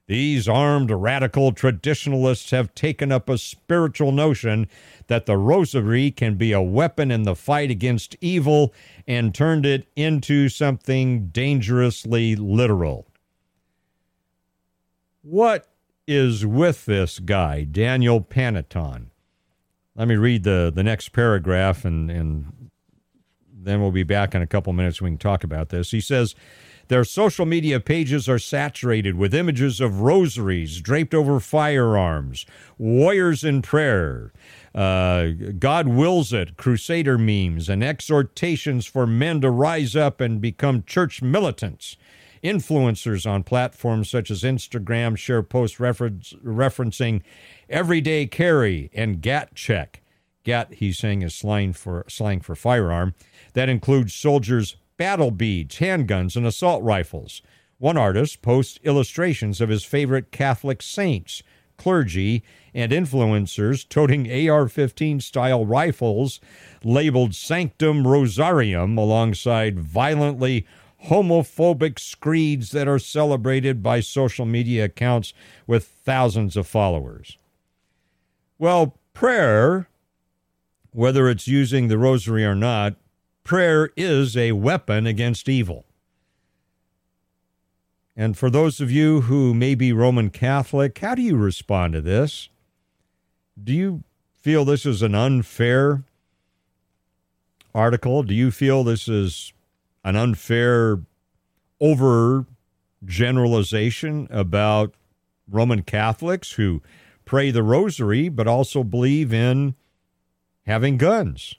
These armed radical traditionalists have taken up a spiritual notion that the rosary can be a weapon in the fight against evil and turned it into something dangerously literal. What is with this guy, Daniel Panneton? Let me read the, the next paragraph and, and then we'll be back in a couple minutes. We can talk about this. He says, their social media pages are saturated with images of rosaries draped over firearms, warriors in prayer, uh, God wills it, crusader memes, and exhortations for men to rise up and become church militants. Influencers on platforms such as Instagram share posts reference, referencing everyday carry and GAT check. GAT, he's saying, is slang for, slang for firearm. That includes soldiers' battle beads, handguns, and assault rifles. One artist posts illustrations of his favorite Catholic saints, clergy, and influencers toting AR 15 style rifles labeled Sanctum Rosarium alongside violently homophobic screeds that are celebrated by social media accounts with thousands of followers. Well, prayer, whether it's using the rosary or not, prayer is a weapon against evil. And for those of you who may be Roman Catholic, how do you respond to this? Do you feel this is an unfair article? Do you feel this is an unfair over generalization about Roman Catholics who pray the rosary but also believe in having guns?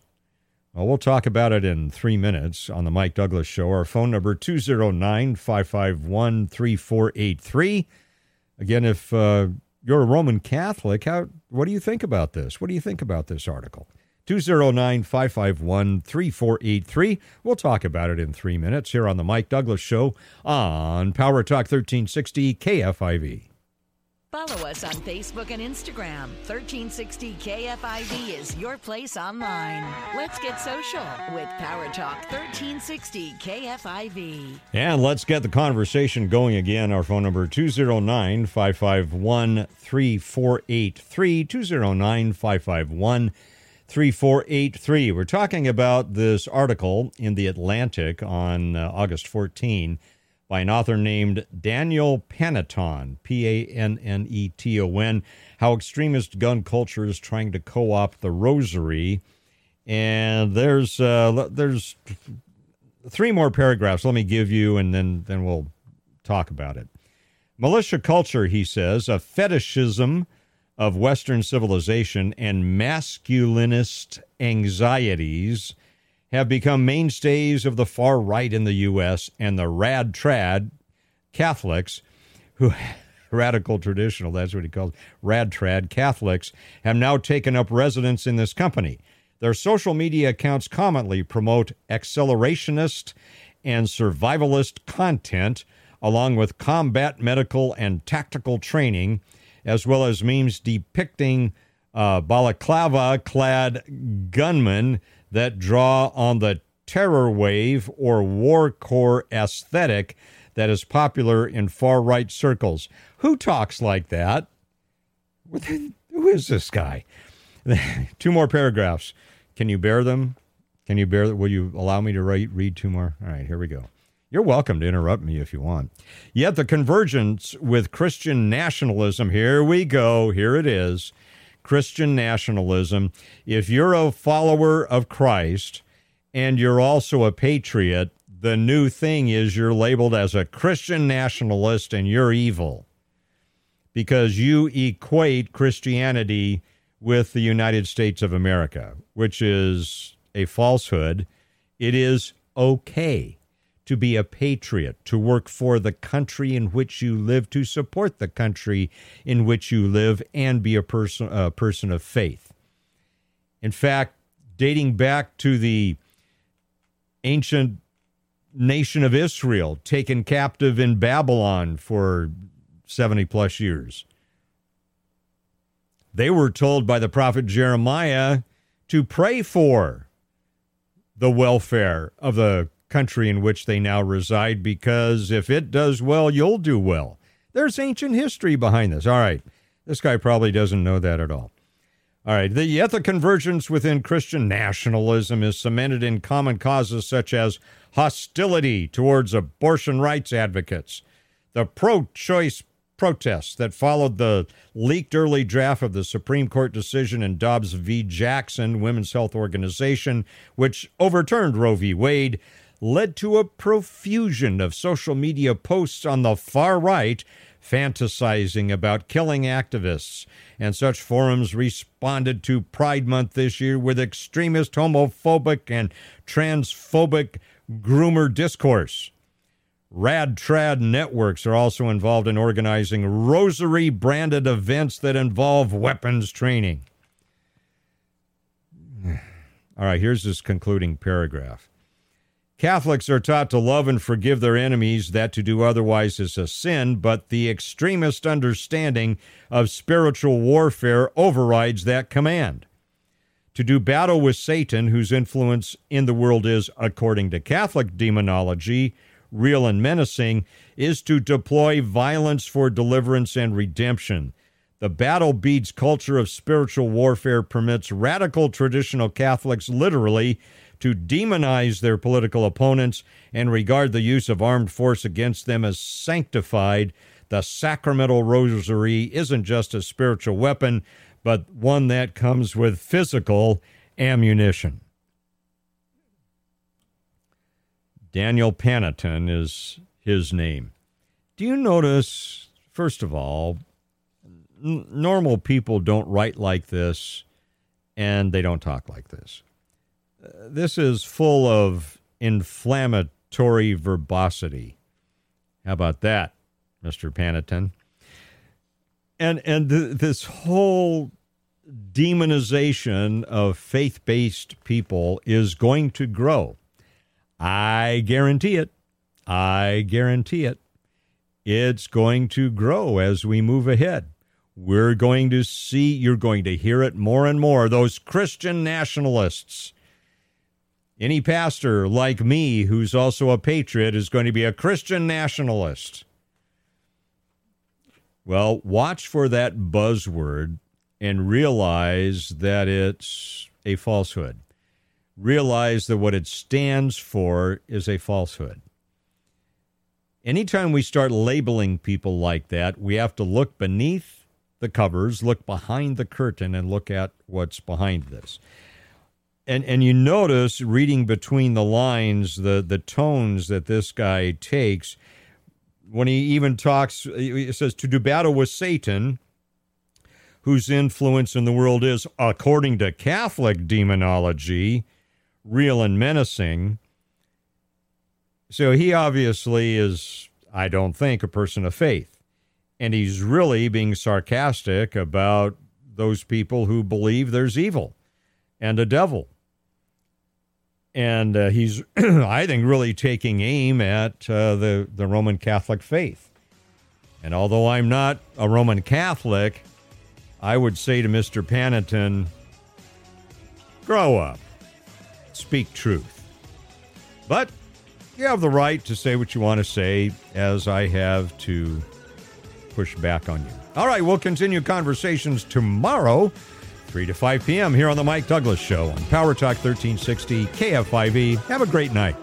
Well, we'll talk about it in three minutes on the Mike Douglass Show. Our phone number 209 551 3483. Again, if uh, you're a Roman Catholic, how, what do you think about this? What do you think about this article? 209 551 3483. We'll talk about it in three minutes here on the Mike Douglass Show on Power Talk 1360 KFIV. Follow us on Facebook and Instagram. 1360 KFIV is your place online. Let's get social with Power Talk 1360 KFIV. And let's get the conversation going again. Our phone number 209 551 3483. 209 551 3483. We're talking about this article in The Atlantic on uh, August 14 by an author named Daniel Panneton, P A N N E T O N, how extremist gun culture is trying to co opt the rosary. And there's uh, there's three more paragraphs. Let me give you, and then then we'll talk about it. Militia culture, he says, a fetishism of Western civilization and masculinist anxieties have become mainstays of the far right in the U.S. and the rad trad Catholics who radical traditional, that's what he calls rad trad Catholics, have now taken up residence in this company. Their social media accounts commonly promote accelerationist and survivalist content, along with combat medical and tactical training, as well as memes depicting uh, balaclava clad gunmen that draw on the terror wave or war core aesthetic that is popular in far right circles. Who talks like that? Who is this guy? two more paragraphs. Can you bear them? Can you bear? Will you allow me to write, read two more? All right, here we go. You're welcome to interrupt me if you want. Yet the convergence with Christian nationalism, here we go, here it is. Christian nationalism. If you're a follower of Christ and you're also a patriot, the new thing is you're labeled as a Christian nationalist and you're evil because you equate Christianity with the United States of America, which is a falsehood. It is okay to be a patriot, to work for the country in which you live, to support the country in which you live, and be a person, a person of faith. In fact, dating back to the ancient nation of Israel taken captive in Babylon for 70 plus years. They were told by the prophet Jeremiah to pray for the welfare of the country in which they now reside because if it does well, you'll do well. There's ancient history behind this. All right. This guy probably doesn't know that at all. All right. The yet the ethnoconvergence within Christian nationalism is cemented in common causes such as hostility towards abortion rights advocates, the pro choice protests that followed the leaked early draft of the Supreme Court decision in Dobbs v. Jackson, Women's Health Organization, which overturned Roe v. Wade, led to a profusion of social media posts on the far right fantasizing about killing activists. And such forums responded to Pride Month this year with extremist homophobic and transphobic groomer discourse. Rad Trad networks are also involved in organizing rosary branded events that involve weapons training. All right, here's this concluding paragraph. Catholics are taught to love and forgive their enemies, that to do otherwise is a sin, but the extremist understanding of spiritual warfare overrides that command. To do battle with Satan, whose influence in the world is, according to Catholic demonology, real and menacing, is to deploy violence for deliverance and redemption. The battle beads culture of spiritual warfare permits radical traditional Catholics literally to demonize their political opponents and regard the use of armed force against them as sanctified, the sacramental rosary isn't just a spiritual weapon, but one that comes with physical ammunition. Daniel Panneton is his name. Do you notice, first of all, n- normal people don't write like this and they don't talk like this this is full of inflammatory verbosity. How about that, Mr. Panneton? And and th- this whole demonization of faith-based people is going to grow. I guarantee it. I guarantee it. It's going to grow as we move ahead. We're going to see, you're going to hear it more and more. Those Christian nationalists any pastor like me who's also a patriot is going to be a Christian nationalist. Well, watch for that buzzword and realize that it's a falsehood. Realize that what it stands for is a falsehood. Anytime we start labeling people like that, we have to look beneath the covers, look behind the curtain, and look at what's behind this and and you notice reading between the lines the the tones that this guy takes when he even talks he says to do battle with satan whose influence in the world is according to catholic demonology real and menacing. So he obviously is i don't think a person of faith. And he's really being sarcastic about those people who believe there's evil and a devil and uh, he's, I think, really taking aim at uh, the the Roman Catholic faith. And although I'm not a Roman Catholic, I would say to Mr. Panneton, grow up, speak truth. But you have the right to say what you want to say, as I have to push back on you. All right, we'll continue conversations tomorrow. 3 to 5 p.m. here on The Mike Douglass Show on Power Talk 1360 KFIV. Have a great night.